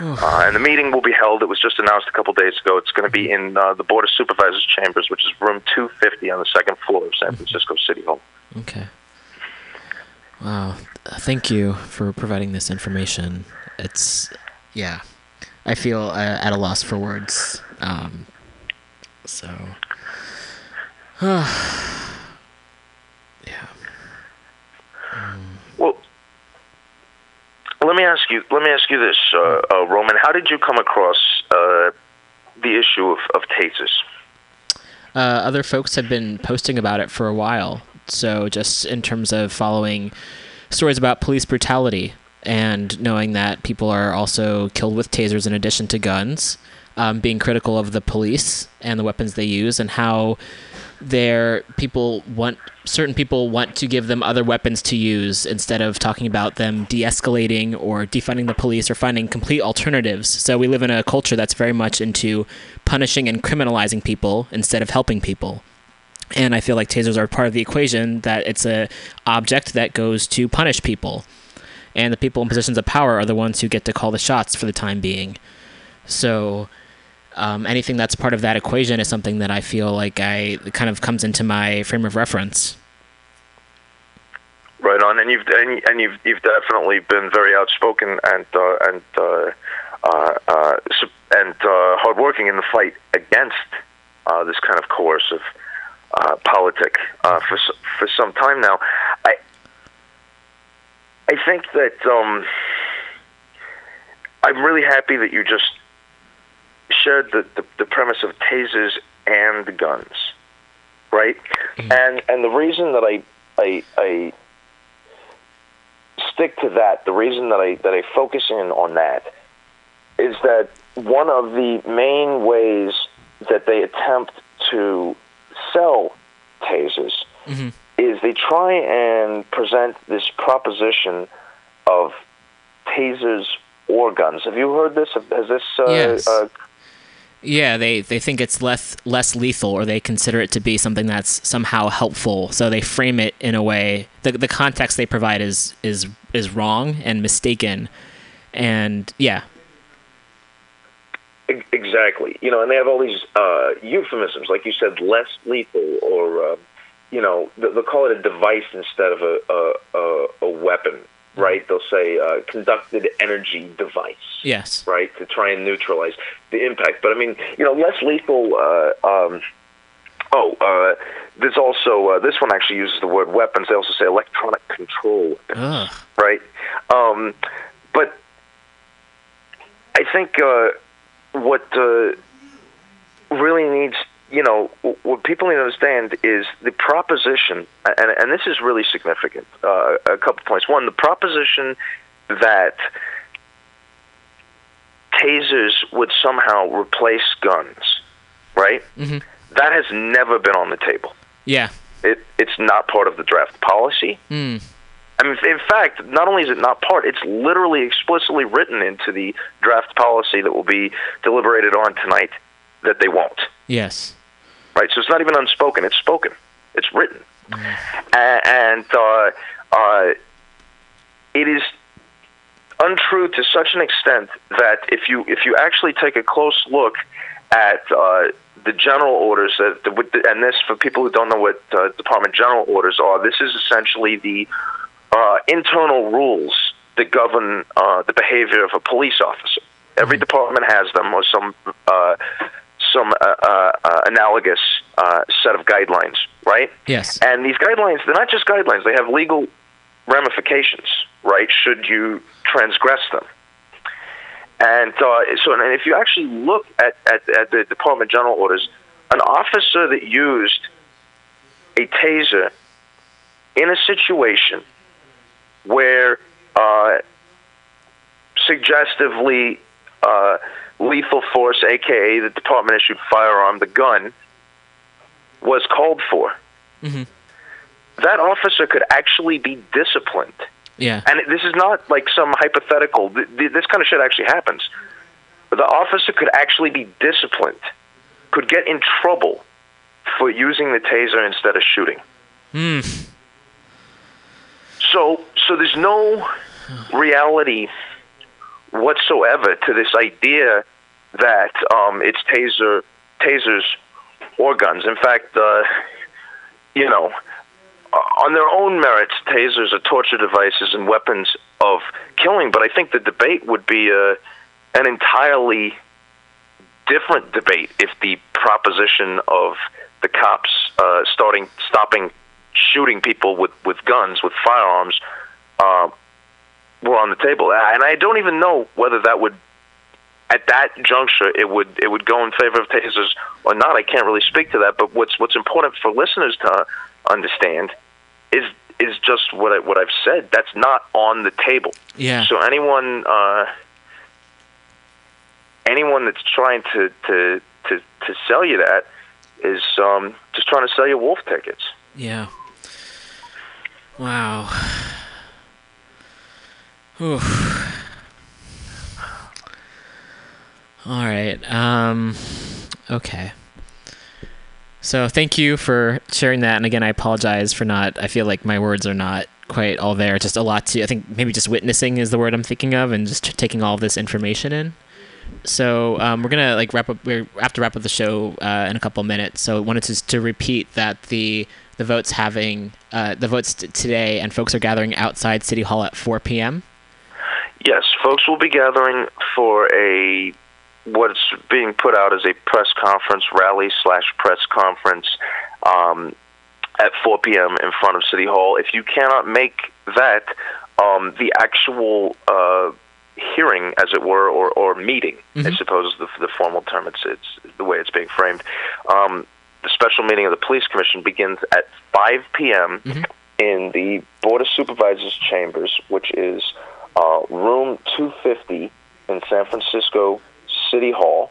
D: Uh, and the meeting will be held. It was just announced a couple days ago. It's going to be in uh, the Board of Supervisors chambers, which is room 250 on the second floor of San Francisco City Hall.
C: Okay. Wow. Thank you for providing this information. It's, yeah. I feel uh, at a loss for words. Um, so.
D: Well, let me ask you. Let me ask you this, uh, uh, Roman. How did you come across uh, the issue of, of tasers?
C: uh, other folks have been posting about it for a while. So just in terms of following stories about police brutality and knowing that people are also killed with tasers in addition to guns, um, being critical of the police and the weapons they use, and how their people want certain people want to give them other weapons to use instead of talking about them de-escalating or defunding the police or finding complete alternatives. So we live in a culture that's very much into punishing and criminalizing people instead of helping people. And I feel like tasers are part of the equation that it's a object that goes to punish people. And the people in positions of power are the ones who get to call the shots for the time being. So um, anything that's part of that equation is something that I feel like I kind of comes into my frame of reference.
D: Right on, and you've and, and you've you've definitely been very outspoken and uh, and uh, uh, uh, and uh, hardworking in the fight against uh, this kind of coercive politic for for some time now. I I think that um, I'm really happy that you just shared the, the, the premise of tasers and guns, right? And and the reason that I I, I stick to that, the reason that I that I focus in on that is that one of the main ways that they attempt to sell tasers is they try and present this proposition of tasers or guns. Have you heard this? Has this? Uh,
C: Yes.
D: uh,
C: Yeah, they, they think it's less less lethal, or they consider it to be something that's somehow helpful. So they frame it in a way. The, the context they provide is is is wrong and mistaken, and yeah,
D: Exactly. You know, and they have all these uh, euphemisms, like you said, less lethal, or uh, you know, they'll call it a device instead of a a, a, a weapon, right? They'll say uh, conducted energy device,
C: yes,
D: right, to try and neutralize the impact. But I mean, you know, less lethal. Uh, um, oh, uh, there's also uh, this one actually uses the word weapons. They also say electronic control weapons right? Um, but I think uh, what uh, really needs, you know, what people need to understand is the proposition, and, and this is really significant. Uh, a couple points. One, the proposition that tasers would somehow replace guns, right?
C: Mhm.
D: That has never been on the table.
C: yeah,
D: It, it's not part of the draft policy.
C: mm.
D: I mean, in fact, not only is it not part, it's literally explicitly written into the draft policy that will be deliberated on tonight that they won't.
C: yes,
D: Right? So it's not even unspoken; it's spoken. It's written, A- and uh, uh, it is untrue to such an extent that if you if you actually take a close look at uh, the general orders that the, with the, and this for people who don't know what uh, department general orders are, this is essentially the uh, internal rules that govern uh, the behavior of a police officer. Every department has them, or some uh, some uh, uh, uh, analogous uh, set of guidelines, right?
C: yes,
D: And these guidelines, they're not just guidelines, they have legal ramifications, right, should you transgress them. And uh, so, and if you actually look at, at, at the Department General orders, an officer that used a taser in a situation where uh, suggestively uh, lethal force, aka the department issued firearm, the gun, was called for, that officer could actually be disciplined.
C: yeah,
D: And this is not like some hypothetical. Th- th- This kind of shit actually happens. The officer could actually be disciplined, could get in trouble for using the taser instead of shooting.
C: Hmm.
D: So, so there's no reality whatsoever to this idea that um, it's taser, tasers or guns. In fact, uh, you know, uh, on their own merits, tasers are torture devices and weapons of killing. But I think the debate would be uh, an entirely different debate if the proposition of the cops uh, starting stopping shooting people with with guns with firearms uh, were on the table. And I don't even know whether that would at that juncture it would it would go in favor of tasers or not. I can't really speak to that. But what's what's important for listeners to understand is is just what I, what I've said. That's not on the table.
C: yeah,
D: So anyone uh, anyone that's trying to, to to to sell you that is um, just trying to sell you wolf tickets.
C: yeah. Wow. Oof. All right. Um. Okay. So thank you for sharing that, and again, I apologize for not. I feel like my words are not quite all there. Just a lot to. I think maybe just witnessing is the word I'm thinking of, and just taking all this information in. So um, we're gonna like wrap up. We have to wrap up the show uh, in a couple minutes. So I wanted to to repeat that the the votes having uh, the votes t- today, and folks are gathering outside City Hall at 4 p.m.
D: Yes, folks will be gathering for a what's being put out as a press conference rally slash press conference um, at 4 p.m. in front of City Hall. If you cannot make that, um, the actual uh, hearing, as it were, or, or meeting, I suppose is the, the formal term. It's it's the way it's being framed. Um, the special meeting of the police commission begins at 5 p.m. in the board of supervisors chambers, which is uh, room 250 in San Francisco City Hall.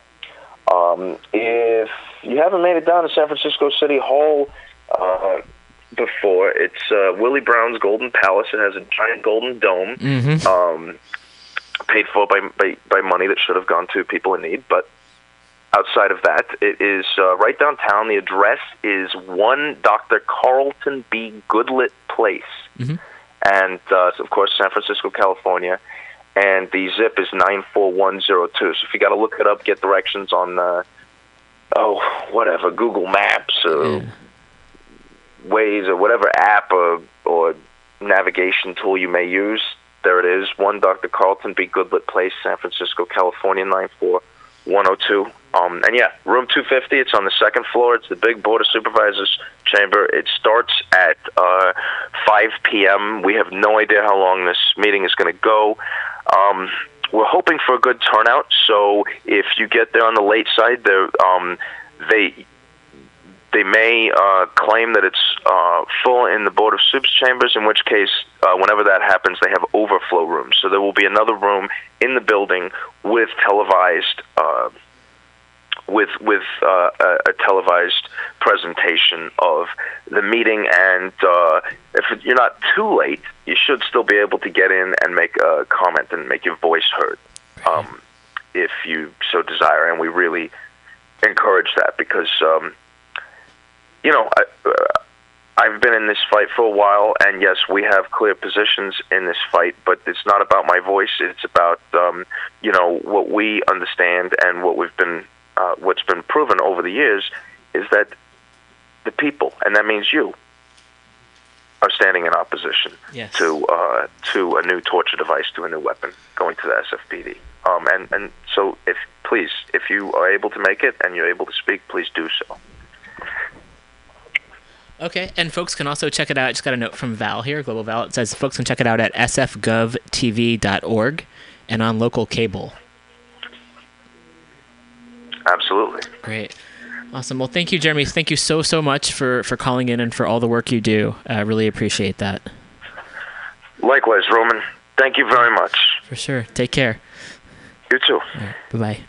D: Um, if you haven't made it down to San Francisco City Hall uh, before, it's uh, Willie Brown's Golden Palace. It has a giant golden dome,
C: Mm-hmm.
D: um, paid for by, by by money that should have gone to people in need, but outside of that, it is uh, right downtown. The address is one Dr. Carlton B. Goodlett Place, and uh, of course San Francisco, California. And the zip is nine four one zero two. So if you got to look it up, get directions on uh, oh whatever Google Maps or Waze or whatever app or or navigation tool you may use. There it is. One Dr. Carlton B. Goodlett Place, San Francisco, California, nine four one zero two. Um, and yeah, room 250. It's on the second floor. It's the big Board of Supervisors chamber. It starts at uh, 5 p.m. We have no idea how long this meeting is going to go. Um, we're hoping for a good turnout. So if you get there on the late side, there um, they they may uh, claim that it's uh, full in the Board of Soups chambers, in which case, uh, whenever that happens, they have overflow rooms. So there will be another room in the building with televised. Uh, with with uh, a, a televised presentation of the meeting, and uh, if you're not too late, you should still be able to get in and make a comment and make your voice heard, um, if you so desire. And we really encourage that because um, you know, I, uh, I've been in this fight for a while, and yes, we have clear positions in this fight, but it's not about my voice. It's about, um, you know, what we understand and what we've been, uh, what's been proven over the years is that the people, and that means you, are standing in opposition
C: Yes.
D: to uh, to a new torture device, to a new weapon going to the SFPD. Um, and and so, if please, if you are able to make it and you're able to speak, please do so.
C: Okay, and folks can also check it out. I just got a note from Val here, Global Val. It says folks can check it out at sfgovtv.org and on local cable.
D: Absolutely.
C: Great. Awesome. Well, thank you, Jeremy. Thank you so, so much for, for calling in and for all the work you do. I really appreciate that.
D: Likewise, Roman. Thank you very much.
C: For sure. Take care.
D: You too.
C: Bye bye.
D: Bye.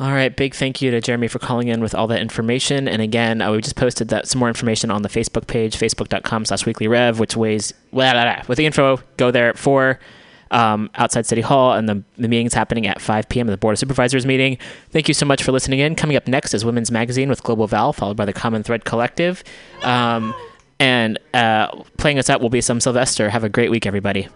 C: All right, big thank you to Jeremy for calling in with all that information. And again, uh, we just posted that some more information on the Facebook page, facebook.com slash weekly rev, which weighs blah, blah, blah. with the info. Go there at four um, outside City Hall, and the, the meeting's happening at 5 p.m. at the Board of Supervisors meeting. Thank you so much for listening in. Coming up next is Women's Magazine with Global Val, followed by the Common Thread Collective. Um, and uh, playing us out will be some Sylvester. Have a great week, everybody.